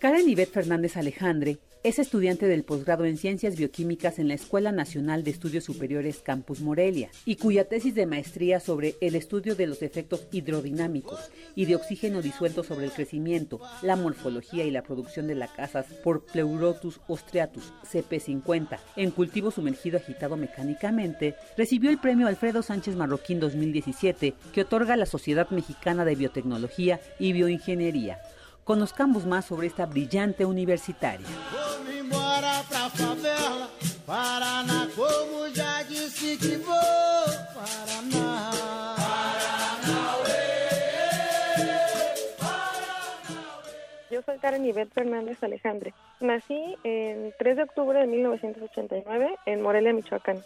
Karen Ivette Fernández Alejandre es estudiante del posgrado en Ciencias Bioquímicas en la Escuela Nacional de Estudios Superiores Campus Morelia y cuya tesis de maestría sobre el estudio de los efectos hidrodinámicos y de oxígeno disuelto sobre el crecimiento, la morfología y la producción de lacasas por Pleurotus ostreatus CP50 en cultivo sumergido agitado mecánicamente, recibió el premio Alfredo Sánchez Marroquín 2017 que otorga la Sociedad Mexicana de Biotecnología y Bioingeniería. Conozcamos más sobre esta brillante universitaria. Yo soy Karen Ivette Fernández Alejandre. Nací el 3 de octubre de 1989 en Morelia, Michoacán.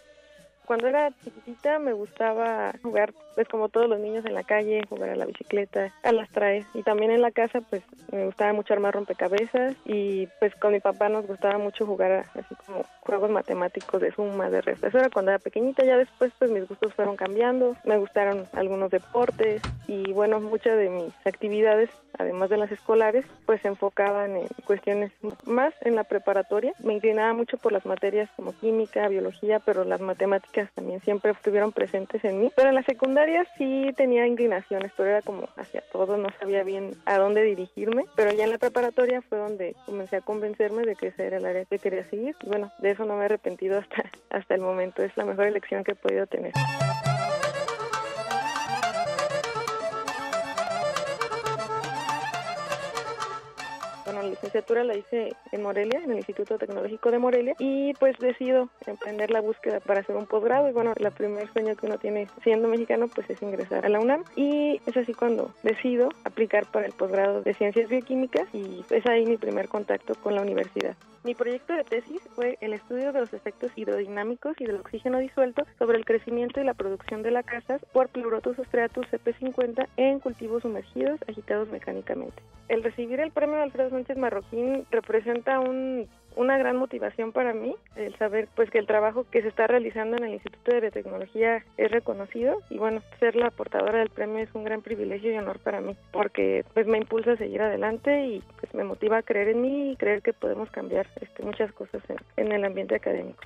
Cuando era chiquitita me gustaba jugar, pues como todos los niños en la calle, jugar a la bicicleta, a las traes. Y también en la casa, pues me gustaba mucho armar rompecabezas y pues con mi papá nos gustaba mucho jugar así como juegos matemáticos de suma, de resta. Eso era cuando era pequeñita, ya después pues mis gustos fueron cambiando. Me gustaron algunos deportes y bueno, muchas de mis actividades, además de las escolares, pues se enfocaban en cuestiones más en la preparatoria. Me inclinaba mucho por las materias como química, biología, pero las matemáticas también siempre estuvieron presentes en mí. Pero en la secundaria sí tenía inclinaciones, pero era como hacia todo, no sabía bien a dónde dirigirme. Pero ya en la preparatoria fue donde comencé a convencerme de que ese era el área que quería seguir. Bueno, de eso no me he arrepentido hasta, hasta el momento. Es la mejor elección que he podido tener. Bueno, la licenciatura la hice en Morelia, en el Instituto Tecnológico de Morelia, y pues decido emprender la búsqueda para hacer un posgrado. Y bueno, el primer sueño que uno tiene siendo mexicano, pues es ingresar a la UNAM. Y es así cuando decido aplicar para el posgrado de Ciencias Bioquímicas, y es ahí mi primer contacto con la universidad. Mi proyecto de tesis fue el estudio de los efectos hidrodinámicos y del oxígeno disuelto sobre el crecimiento y la producción de lacasas por Pleurotus ostreatus CP50 en cultivos sumergidos agitados mecánicamente. El recibir el premio Alfredo Marroquín representa un una gran motivación para mí el saber pues que el trabajo que se está realizando en el Instituto de Biotecnología es reconocido y bueno ser la portadora del premio es un gran privilegio y honor para mí porque pues me impulsa a seguir adelante y pues me motiva a creer en mí y creer que podemos cambiar este, muchas cosas en el ambiente académico.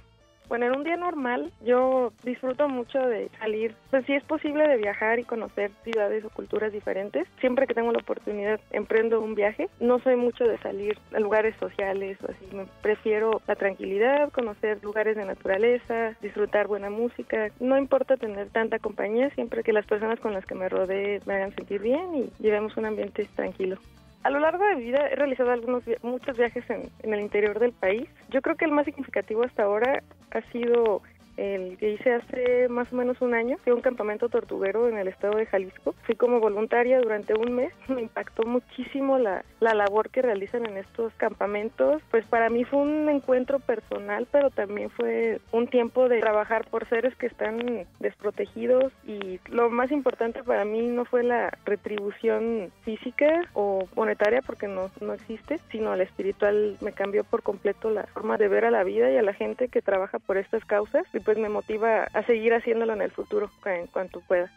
Bueno, en un día normal yo disfruto mucho de salir, pues si es posible de viajar y conocer ciudades o culturas diferentes. Siempre que tengo la oportunidad emprendo un viaje. No soy mucho de salir a lugares sociales o así. Me prefiero la tranquilidad, conocer lugares de naturaleza, disfrutar buena música. No importa tener tanta compañía, siempre que las personas con las que me rodee me hagan sentir bien y llevemos un ambiente tranquilo. A lo largo de mi vida he realizado algunos muchos viajes en, en, el interior del país. Yo creo que el más significativo hasta ahora ha sido el que hice hace más o menos un año. Fui a un campamento tortuguero en el estado de Jalisco. Fui como voluntaria durante un mes. [LAUGHS] Me impactó muchísimo la, la labor que realizan en estos campamentos. Pues para mí fue un encuentro personal, pero también fue un tiempo de trabajar por seres que están desprotegidos y lo más importante para mí no fue la retribución física o monetaria porque no, no existe, sino la espiritual me cambió por completo la forma de ver a la vida y a la gente que trabaja por estas causas pues me motiva a seguir haciéndolo en el futuro en cuanto pueda.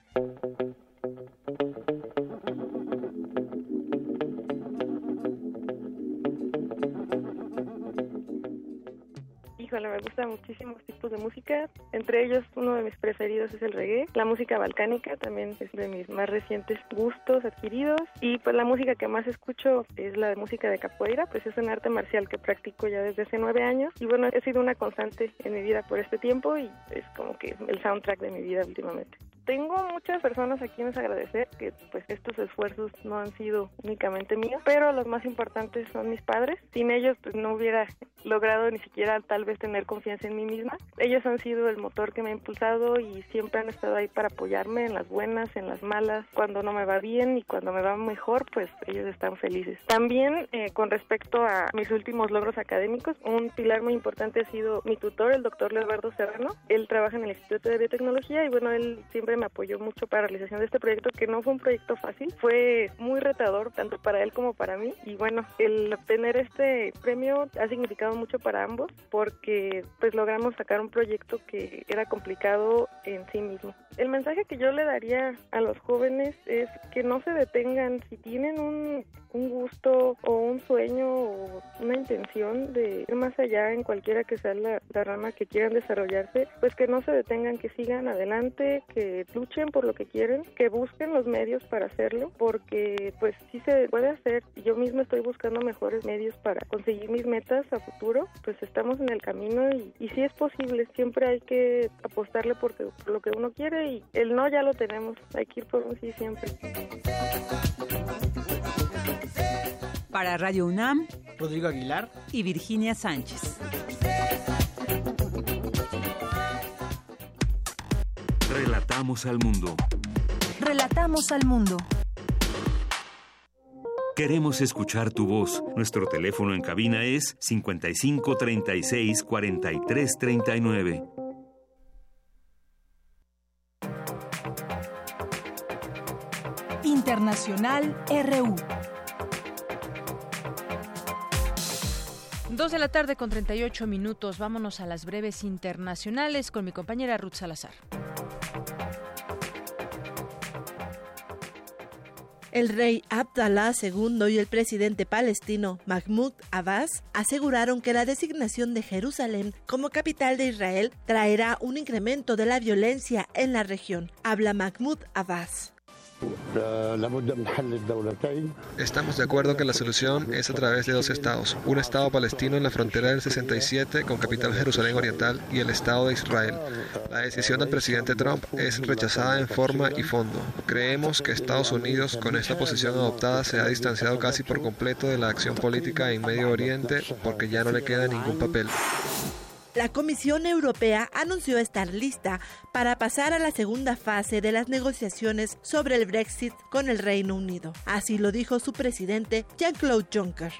Híjole, me gustan muchísimos tipos de música. Entre ellos, uno de mis preferidos es el reggae. La música balcánica también es de mis más recientes gustos adquiridos. Y pues la música que más escucho es la música de capoeira, pues es un arte marcial que practico ya desde hace nueve años. Y bueno, he sido una constante en mi vida por este tiempo y es como que el soundtrack de mi vida últimamente tengo muchas personas a quienes agradecer que pues estos esfuerzos no han sido únicamente míos, pero los más importantes son mis padres. Sin ellos pues no hubiera logrado ni siquiera tal vez tener confianza en mí misma. Ellos han sido el motor que me ha impulsado y siempre han estado ahí para apoyarme en las buenas, en las malas, cuando no me va bien y cuando me va mejor, pues ellos están felices. También eh, con respecto a mis últimos logros académicos, un pilar muy importante ha sido mi tutor, el doctor Leonardo Serrano. Él trabaja en el Instituto de Biotecnología y bueno, él siempre me apoyó mucho para la realización de este proyecto, que no fue un proyecto fácil, fue muy retador tanto para él como para mí. Y bueno, el obtener este premio ha significado mucho para ambos porque pues logramos sacar un proyecto que era complicado en sí mismo. El mensaje que yo le daría a los jóvenes es que no se detengan si tienen un, un gusto o un sueño o una intención de ir más allá en cualquiera que sea la, la rama que quieran desarrollarse, pues que no se detengan, que sigan adelante, que luchen por lo que quieren, que busquen los medios para hacerlo, porque pues sí se puede hacer. Yo mismo estoy buscando mejores medios para conseguir mis metas a futuro, pues estamos en el camino y, y sí es posible, siempre hay que apostarle porque, por lo que uno quiere y el no ya lo tenemos, hay que ir por un sí siempre. Para Radio UNAM, Rodrigo Aguilar y Virginia Sánchez. Relatamos al mundo. Relatamos al mundo. Queremos escuchar tu voz. Nuestro teléfono en cabina es 55 36 43 39. Internacional RU. Dos de la tarde con 38 minutos. Vámonos a las breves internacionales con mi compañera Ruth Salazar. El rey Abdallah II y el presidente palestino Mahmoud Abbas aseguraron que la designación de Jerusalén como capital de Israel traerá un incremento de la violencia en la región. Habla Mahmoud Abbas. Estamos de acuerdo que la solución es a través de dos estados, un estado palestino en la frontera del 67 con capital Jerusalén Oriental y el estado de Israel. La decisión del presidente Trump es rechazada en forma y fondo. Creemos que Estados Unidos con esta posición adoptada se ha distanciado casi por completo de la acción política en Medio Oriente porque ya no le queda ningún papel. La Comisión Europea anunció estar lista para pasar a la segunda fase de las negociaciones sobre el Brexit con el Reino Unido. Así lo dijo su presidente Jean-Claude Juncker.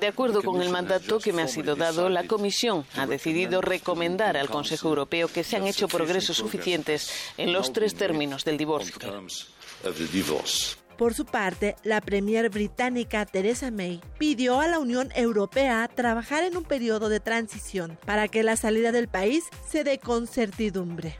De acuerdo con el mandato que me ha sido dado, la Comisión ha decidido recomendar al Consejo Europeo que se han hecho progresos suficientes en los tres términos del divorcio. Por su parte, la premier británica Theresa May pidió a la Unión Europea trabajar en un periodo de transición para que la salida del país se dé con certidumbre.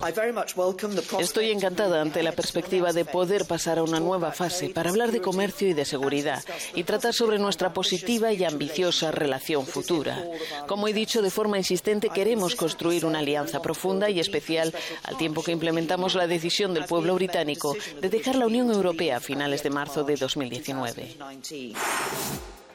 Estoy encantada ante la perspectiva de poder pasar a una nueva fase para hablar de comercio y de seguridad y tratar sobre nuestra positiva y ambiciosa relación futura. Como he dicho de forma insistente, queremos construir una alianza profunda y especial al tiempo que implementamos la decisión del pueblo británico de dejar la Unión Europea a finales de marzo de 2019.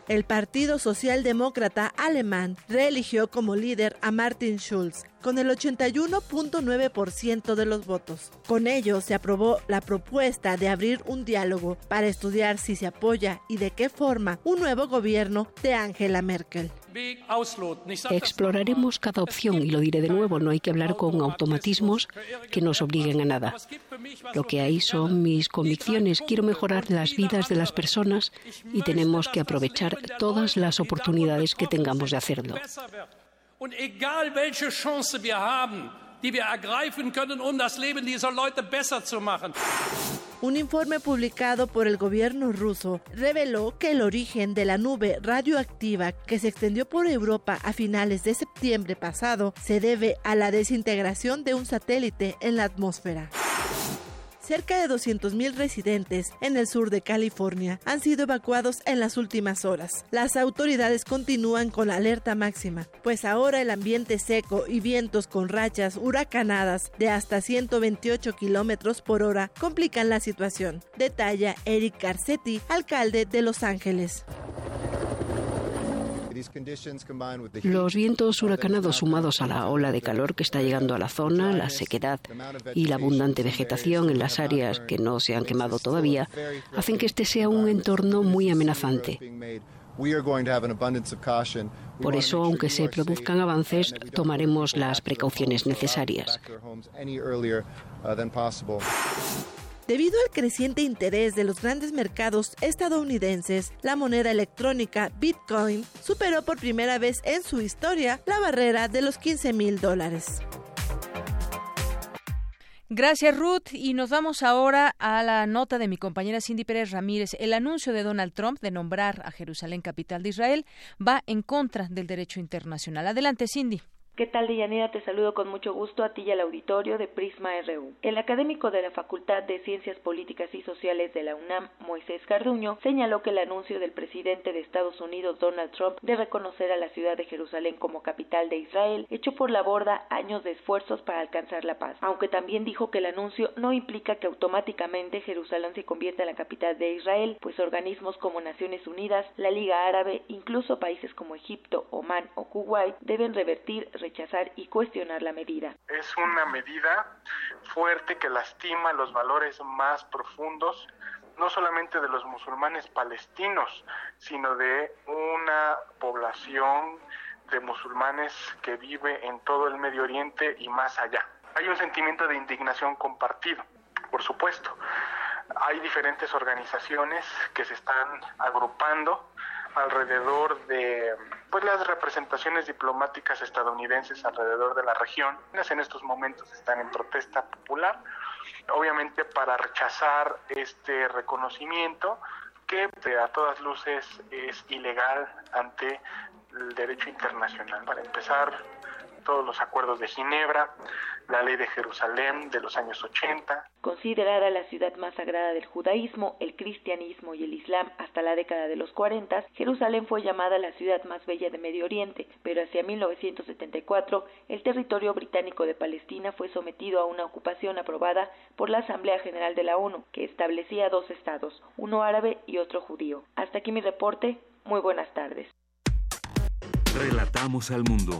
El Partido Socialdemócrata alemán reeligió como líder a Martin Schulz con el 81.9% de los votos. Con ello se aprobó la propuesta de abrir un diálogo para estudiar si se apoya y de qué forma un nuevo gobierno de Angela Merkel. Exploraremos cada opción y lo diré de nuevo, no hay que hablar con automatismos que nos obliguen a nada. Lo que hay son mis convicciones, quiero mejorar las vidas de las personas y tenemos que aprovechar todas las oportunidades que tengamos de hacerlo. Und egal welche Chance wir haben, die wir ergreifen können, um das Leben dieser Leute besser zu machen. Un informe publicado por el gobierno ruso reveló que el origen de la nube radioactiva que se extendió por Europa a finales de septiembre pasado se debe a la desintegración de un satélite en la atmósfera. Cerca de 200.000 residentes en el sur de California han sido evacuados en las últimas horas. Las autoridades continúan con la alerta máxima, pues ahora el ambiente seco y vientos con rachas huracanadas de hasta 128 kilómetros por hora complican la situación. Detalla Eric Garcetti, alcalde de Los Ángeles. Los vientos huracanados sumados a la ola de calor que está llegando a la zona, la sequedad y la abundante vegetación en las áreas que no se han quemado todavía, hacen que este sea un entorno muy amenazante. Por eso, aunque se produzcan avances, tomaremos las precauciones necesarias. Debido al creciente interés de los grandes mercados estadounidenses, la moneda electrónica Bitcoin superó por primera vez en su historia la barrera de los 15 mil dólares. Gracias, Ruth. Y nos vamos ahora a la nota de mi compañera Cindy Pérez Ramírez. El anuncio de Donald Trump de nombrar a Jerusalén capital de Israel va en contra del derecho internacional. Adelante, Cindy. ¿Qué tal, Deyanira? Te saludo con mucho gusto a ti y al auditorio de Prisma RU. El académico de la Facultad de Ciencias Políticas y Sociales de la UNAM, Moisés Carduño, señaló que el anuncio del presidente de Estados Unidos, Donald Trump, de reconocer a la ciudad de Jerusalén como capital de Israel, echó por la borda años de esfuerzos para alcanzar la paz, aunque también dijo que el anuncio no implica que automáticamente Jerusalén se convierta en la capital de Israel, pues organismos como Naciones Unidas, la Liga Árabe, incluso países como Egipto, Omán o Kuwait deben revertir rechazar y cuestionar la medida. Es una medida fuerte que lastima los valores más profundos no solamente de los musulmanes palestinos, sino de una población de musulmanes que vive en todo el Medio Oriente y más allá. Hay un sentimiento de indignación compartido, por supuesto. Hay diferentes organizaciones que se están agrupando alrededor de pues las representaciones diplomáticas estadounidenses alrededor de la región. En estos momentos están en protesta popular obviamente para rechazar este reconocimiento que a todas luces es ilegal ante el derecho internacional. Para empezar todos los acuerdos de Ginebra la ley de Jerusalén de los años 80. Considerada la ciudad más sagrada del judaísmo, el cristianismo y el islam hasta la década de los 40, Jerusalén fue llamada la ciudad más bella de Medio Oriente, pero hacia 1974 el territorio británico de Palestina fue sometido a una ocupación aprobada por la Asamblea General de la ONU, que establecía dos estados, uno árabe y otro judío. Hasta aquí mi reporte. Muy buenas tardes. Relatamos al mundo.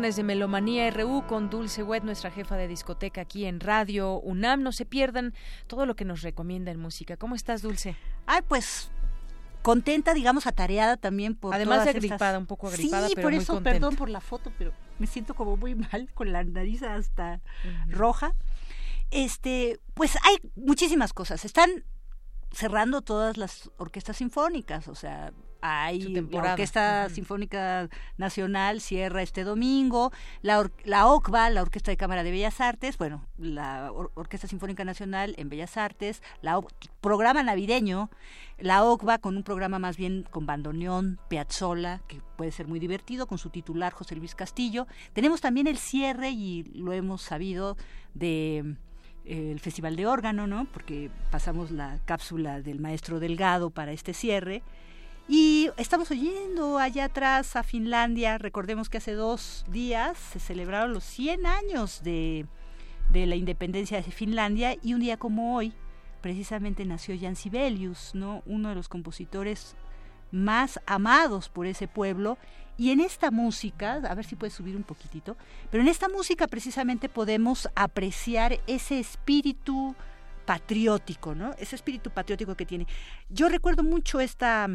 Viernes de Melomanía RU con Dulce Wet, nuestra jefa de discoteca aquí en Radio UNAM. No se pierdan todo lo que nos recomienda en música. ¿Cómo estás, Dulce? Ay, pues contenta, digamos, atareada también por Además de agripada, un poco agripada, sí, por eso, perdón por la foto, pero me siento como muy mal con la nariz hasta roja. Este, pues hay muchísimas cosas. Están cerrando todas las orquestas sinfónicas, o sea, hay la Orquesta Sinfónica Nacional cierra este domingo, la, la OCBA, la Orquesta de Cámara de Bellas Artes, bueno, la Orquesta Sinfónica Nacional en Bellas Artes, la programa navideño, la OCBA con un programa más bien con bandoneón, Piazzolla, que puede ser muy divertido, con su titular José Luis Castillo. Tenemos también el cierre, y lo hemos sabido, de el Festival de Órgano, ¿no? Porque pasamos la cápsula del maestro Delgado para este cierre. Y estamos oyendo allá atrás a Finlandia. Recordemos que hace dos días se celebraron los 100 años de, de la independencia de Finlandia y un día como hoy precisamente nació Jan Sibelius, ¿no? uno de los compositores más amados por ese pueblo. Y en esta música, a ver si puedes subir un poquitito, pero en esta música precisamente podemos apreciar ese espíritu patriótico, ¿no? Ese espíritu patriótico que tiene. Yo recuerdo mucho esta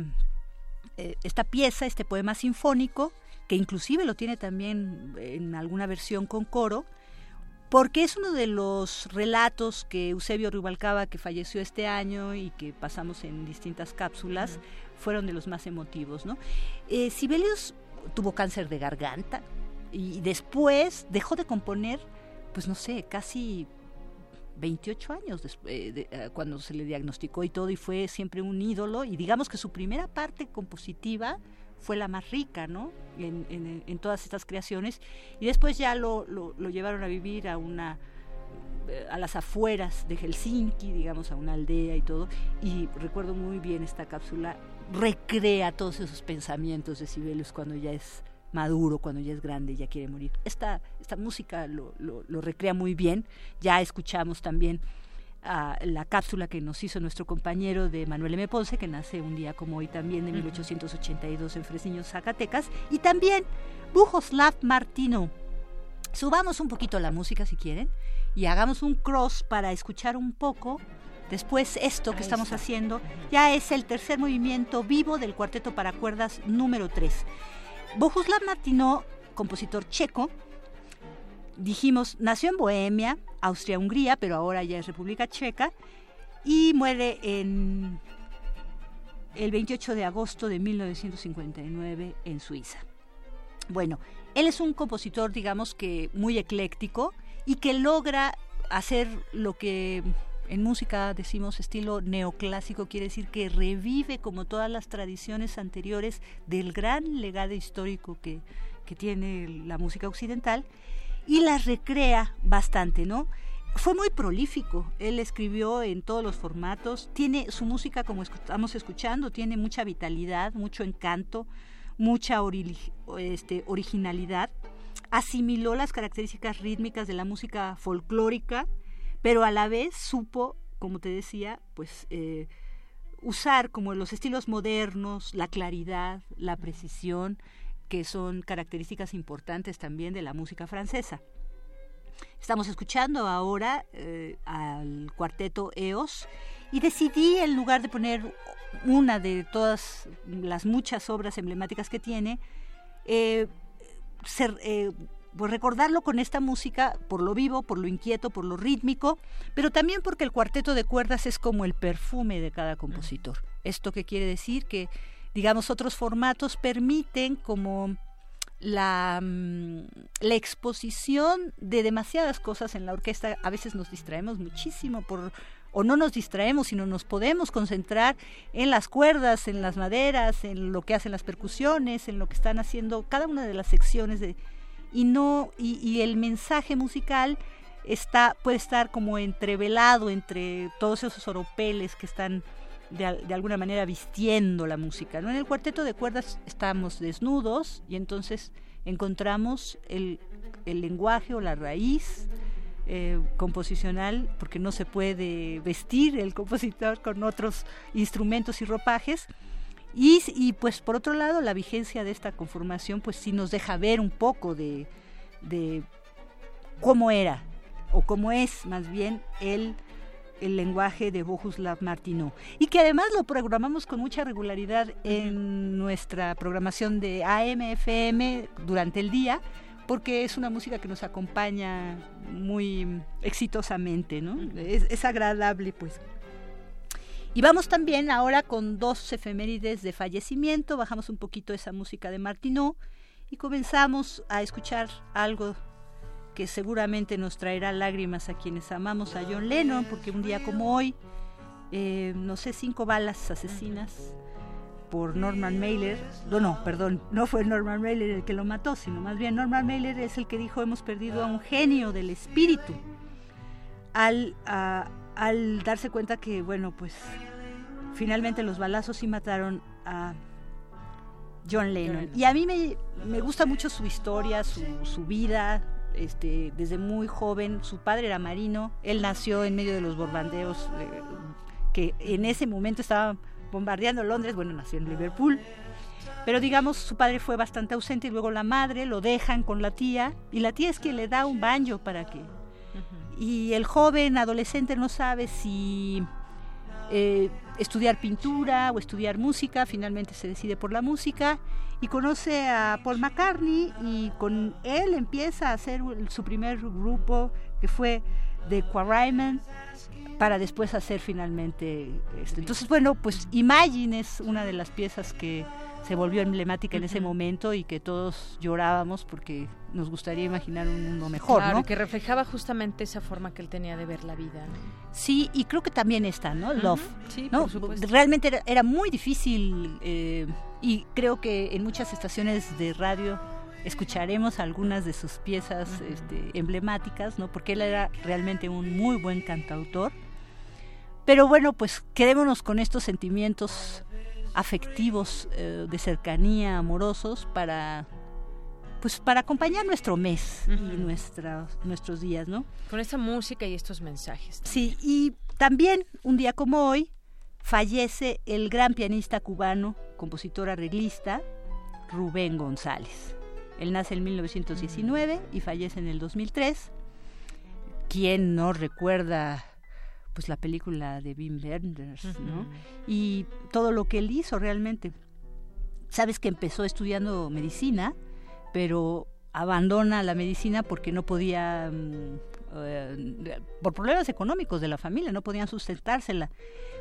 eh, esta pieza, este poema sinfónico, que inclusive lo tiene también en alguna versión con coro, porque es uno de los relatos que Eusebio Rubalcaba, que falleció este año y que pasamos en distintas cápsulas, fueron de los más emotivos. ¿no? Eh, Sibelius tuvo cáncer de garganta y después dejó de componer, pues no sé, casi 28 años después, eh, eh, cuando se le diagnosticó y todo, y fue siempre un ídolo, y digamos que su primera parte compositiva fue la más rica, ¿no? En, todas estas creaciones, y después ya lo, lo, llevaron a vivir a una eh, a las afueras de Helsinki, digamos, a una aldea y todo, y recuerdo muy bien esta cápsula, recrea todos esos pensamientos de Sibelius cuando ya es maduro, cuando ya es grande y ya quiere morir. Esta, esta música lo, lo, recrea muy bien. Ya escuchamos también ah, la cápsula que nos hizo nuestro compañero de Manuel M. Ponce, que nace un día como hoy también, de 1882 en Fresniño, Zacatecas. Y también Bujoslav Martino, Subamos un poquito la música si quieren y hagamos un cross para escuchar un poco. Después esto que estamos haciendo ya es el tercer movimiento vivo del cuarteto para cuerdas número 3. Bohuslav Martino, compositor checo, dijimos, nació en Bohemia, Austria-Hungría, pero ahora ya es República Checa, y muere en el 28 de agosto de 1959 en Suiza. Bueno, él es un compositor, digamos que muy ecléctico y que logra hacer lo que en música decimos estilo neoclásico, quiere decir que revive como todas las tradiciones anteriores del gran legado histórico que, que tiene la música occidental y las recrea bastante, ¿no? Fue muy prolífico, él escribió en todos los formatos, tiene su música como estamos escuchando, tiene mucha vitalidad, mucho encanto, mucha este, originalidad, asimiló las características rítmicas de la música folclórica, pero a la vez supo, como te decía, pues eh, usar como los estilos modernos, la claridad, la precisión, que son características importantes también de la música francesa. Estamos escuchando ahora eh, al cuarteto EOS y decidí, en lugar de poner una de todas las muchas obras emblemáticas que tiene, eh, eh, pues recordarlo con esta música por lo vivo, por lo inquieto, por lo rítmico, pero también porque el cuarteto de cuerdas es como el perfume de cada compositor. ¿Esto qué quiere decir? Que, digamos, otros formatos permiten como la, mm, la exposición de demasiadas cosas en la orquesta. A veces nos distraemos muchísimo por o no nos distraemos, sino nos podemos concentrar en las cuerdas, en las maderas, en lo que hacen las percusiones, en lo que están haciendo cada una de las secciones de y no y, el mensaje musical está puede estar como entrevelado entre todos esos oropeles que están de, alguna manera vistiendo la música. ¿no? En el cuarteto de cuerdas estamos desnudos y entonces encontramos el, el lenguaje o la raíz eh, composicional, porque no se puede vestir el compositor con otros instrumentos y ropajes. Y, y, pues por otro lado, la vigencia de esta conformación pues sí nos deja ver un poco de, de cómo era, o cómo es más bien el, el lenguaje de Bohuslav Martino. Y que además lo programamos con mucha regularidad en nuestra programación de AM-FM durante el día, porque es una música que nos acompaña muy exitosamente, ¿no? Es, agradable, pues. Y vamos también ahora con dos efemérides de fallecimiento, bajamos un poquito esa música de Martineau y comenzamos a escuchar algo que seguramente nos traerá lágrimas a quienes amamos a John Lennon, porque un día como hoy, eh, no sé, cinco balas asesinas por Norman Mailer. No, no, perdón, no fue Norman Mailer el que lo mató, sino más bien Norman Mailer es el que dijo hemos perdido a un genio del espíritu. Al, al darse cuenta que, bueno, pues finalmente los balazos sí mataron a John Lennon. Y a mí me, me gusta mucho su historia, su, su vida, este, desde muy joven, su padre era marino, él nació en medio de los bombardeos eh, que en ese momento estaban bombardeando Londres, bueno, nació en Liverpool, pero digamos su padre fue bastante ausente y luego la madre lo dejan con la tía y la tía es quien le da un banjo para que... Y el joven adolescente no sabe si eh, estudiar pintura o estudiar música, finalmente se decide por la música y conoce a Paul McCartney y con él empieza a hacer su primer grupo que fue The Quarrymen para después hacer finalmente esto. Entonces, bueno, pues Imagine es una de las piezas que se volvió emblemática en ese momento y que todos llorábamos porque nos gustaría imaginar un mundo mejor, claro, que reflejaba justamente esa forma que él tenía de ver la vida. Sí, y creo que también está, ¿no? Love. Sí, ¿no? Realmente era, muy difícil eh, y creo que en muchas estaciones de radio escucharemos algunas de sus piezas este, emblemáticas, ¿no? Porque él era realmente un muy buen cantautor. Pero bueno, pues quedémonos con estos sentimientos afectivos eh, de cercanía, amorosos, para pues para acompañar nuestro mes y nuestros días, ¿no? Con esta música y estos mensajes. Sí, y también un día como hoy fallece el gran pianista cubano, compositor arreglista, Rubén González. Él nace en 1919 y fallece en el 2003. ¿Quién no recuerda pues la película de Wim Wenders, ¿no? Y todo lo que él hizo realmente. Sabes que empezó estudiando medicina, pero abandona la medicina porque no podía, mm, eh, por problemas económicos de la familia, no podían sustentársela.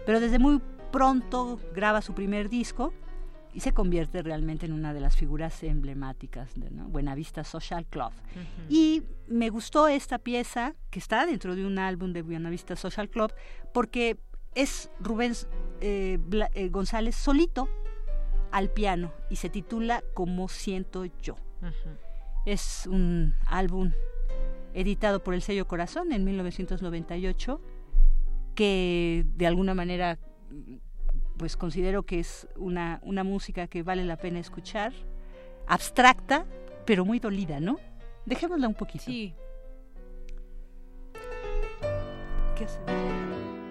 Pero desde muy pronto graba su primer disco y se convierte realmente en una de las figuras emblemáticas de Buenavista Social Club. Y me gustó esta pieza que está dentro de un álbum de Buenavista Social Club porque es Rubén eh, eh, González solito al piano y se titula Como siento yo. Es un álbum editado por el sello Corazón en 1998 que de alguna manera pues considero que es una, una música que vale la pena escuchar, abstracta, pero muy dolida, ¿no? Dejémosla un poquito. Sí. ¿Qué hacemos?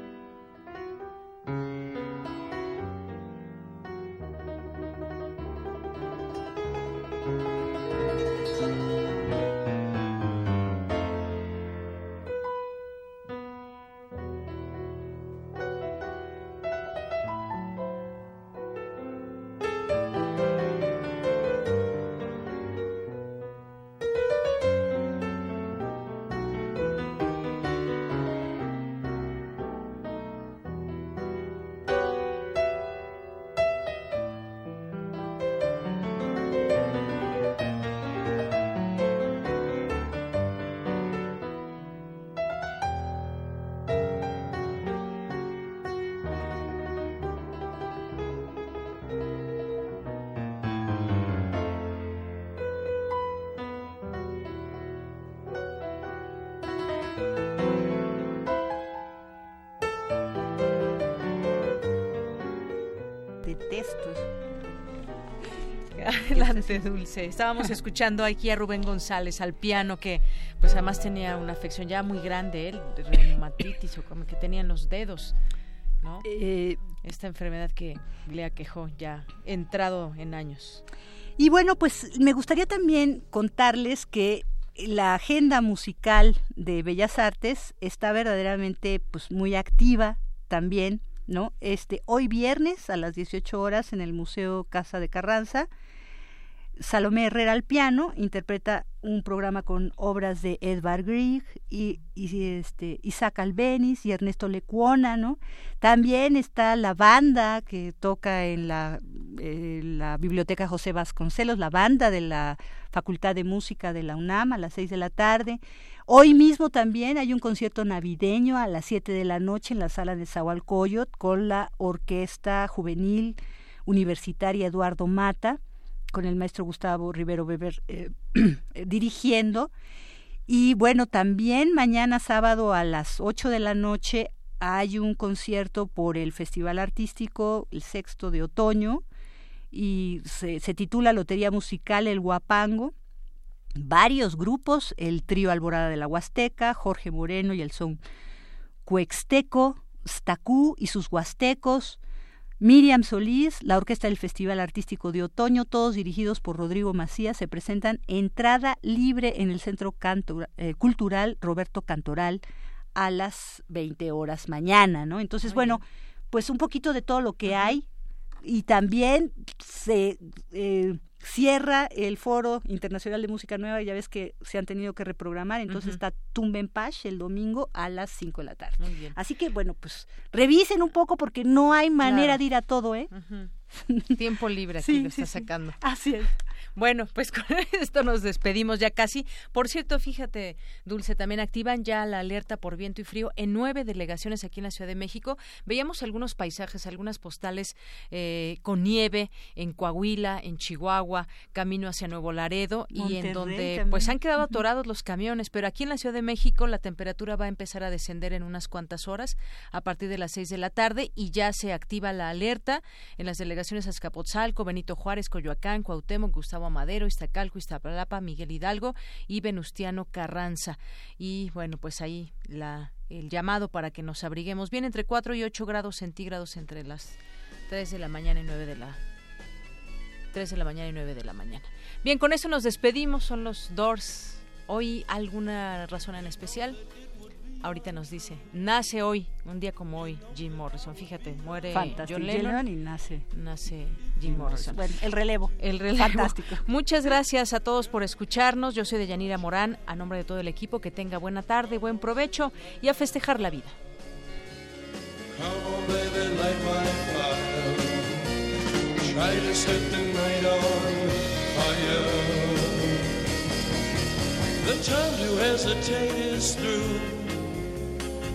Adelante, Dulce. Estábamos [LAUGHS] escuchando aquí a Rubén González al piano, que pues además tenía una afección ya muy grande, él, reumatitis o como que tenía en los dedos, ¿no? Eh, Esta enfermedad que le aquejó ya entrado en años. Y bueno, pues me gustaría también contarles que la agenda musical de Bellas Artes está verdaderamente pues muy activa también, ¿no? Este hoy viernes a las 18 horas en el Museo Casa de Carranza Salomé Herrera al piano interpreta un programa con obras de Edvard Grieg y, este, Isaac Albeniz y Ernesto Lecuona, ¿no? También está la banda que toca en la, la Biblioteca José Vasconcelos, la banda de la Facultad de Música de la UNAM a las seis de la tarde. Hoy mismo también hay un concierto navideño a las siete de la noche en la sala de Zahualcoyot con la Orquesta Juvenil Universitaria Eduardo Mata con el maestro Gustavo Rivero Weber [CLEARS THROAT] eh, dirigiendo. Y bueno, también mañana sábado a las 8 de la noche hay un concierto por el Festival Artístico, el sexto de otoño, y se, se titula Lotería Musical El Guapango. Varios grupos, el trío Alborada de la Huasteca, Jorge Moreno y el son Cuexteco, Stacú y sus Huastecos, Miriam Solís, la Orquesta del Festival Artístico de Otoño, todos dirigidos por Rodrigo Macías, se presentan entrada libre en el Centro eh, Cultural Roberto Cantoral a las 20 horas mañana, ¿no? Entonces, bueno, pues un poquito de todo lo que hay y también se eh, cierra el Foro Internacional de Música Nueva, ya ves que se han tenido que reprogramar, entonces está Tumben Pash el domingo a las 5 de la tarde. Así que bueno, pues revisen un poco porque no hay manera de ir a todo, ¿eh? [LAUGHS] Tiempo libre aquí lo está sacando. Así es. Bueno, pues [LAUGHS] con esto nos despedimos ya casi. Por cierto, fíjate, Dulce, también activan ya la alerta por viento y frío en nueve delegaciones aquí en la Ciudad de México. Veíamos algunos paisajes, algunas postales eh, con nieve en Coahuila, en Chihuahua, camino hacia Nuevo Laredo y en donde pues han quedado atorados los camiones. Pero aquí en la Ciudad de México la temperatura va a empezar a descender en unas cuantas horas a partir de las seis de la tarde y ya se activa la alerta en las delegaciones Azcapotzalco, Benito Juárez, Coyoacán, Cuauhtémoc, Gustavo Madero, Iztacalco, Iztapalapa, Miguel Hidalgo y Venustiano Carranza. Y bueno, pues ahí la, el llamado para que nos abriguemos bien entre 4 y 8 grados centígrados entre las 3 de la mañana y 9 de la 3 de la mañana y 9 de la mañana. Bien, con eso nos despedimos, son los Doors. ¿Hoy alguna razón en especial? Ahorita nos dice, nace hoy, un día como hoy, Jim Morrison. Fíjate, muere John Lennon, y nace, nace Jim, Morrison. el relevo. El relevo. Fantástico. [LAUGHS] Muchas gracias a todos por escucharnos. Yo soy de Yanira Morán, a nombre de todo el equipo, que tenga buena tarde, buen provecho y a festejar la vida.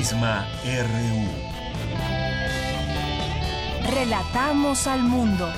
Prisma RU. Relatamos al mundo.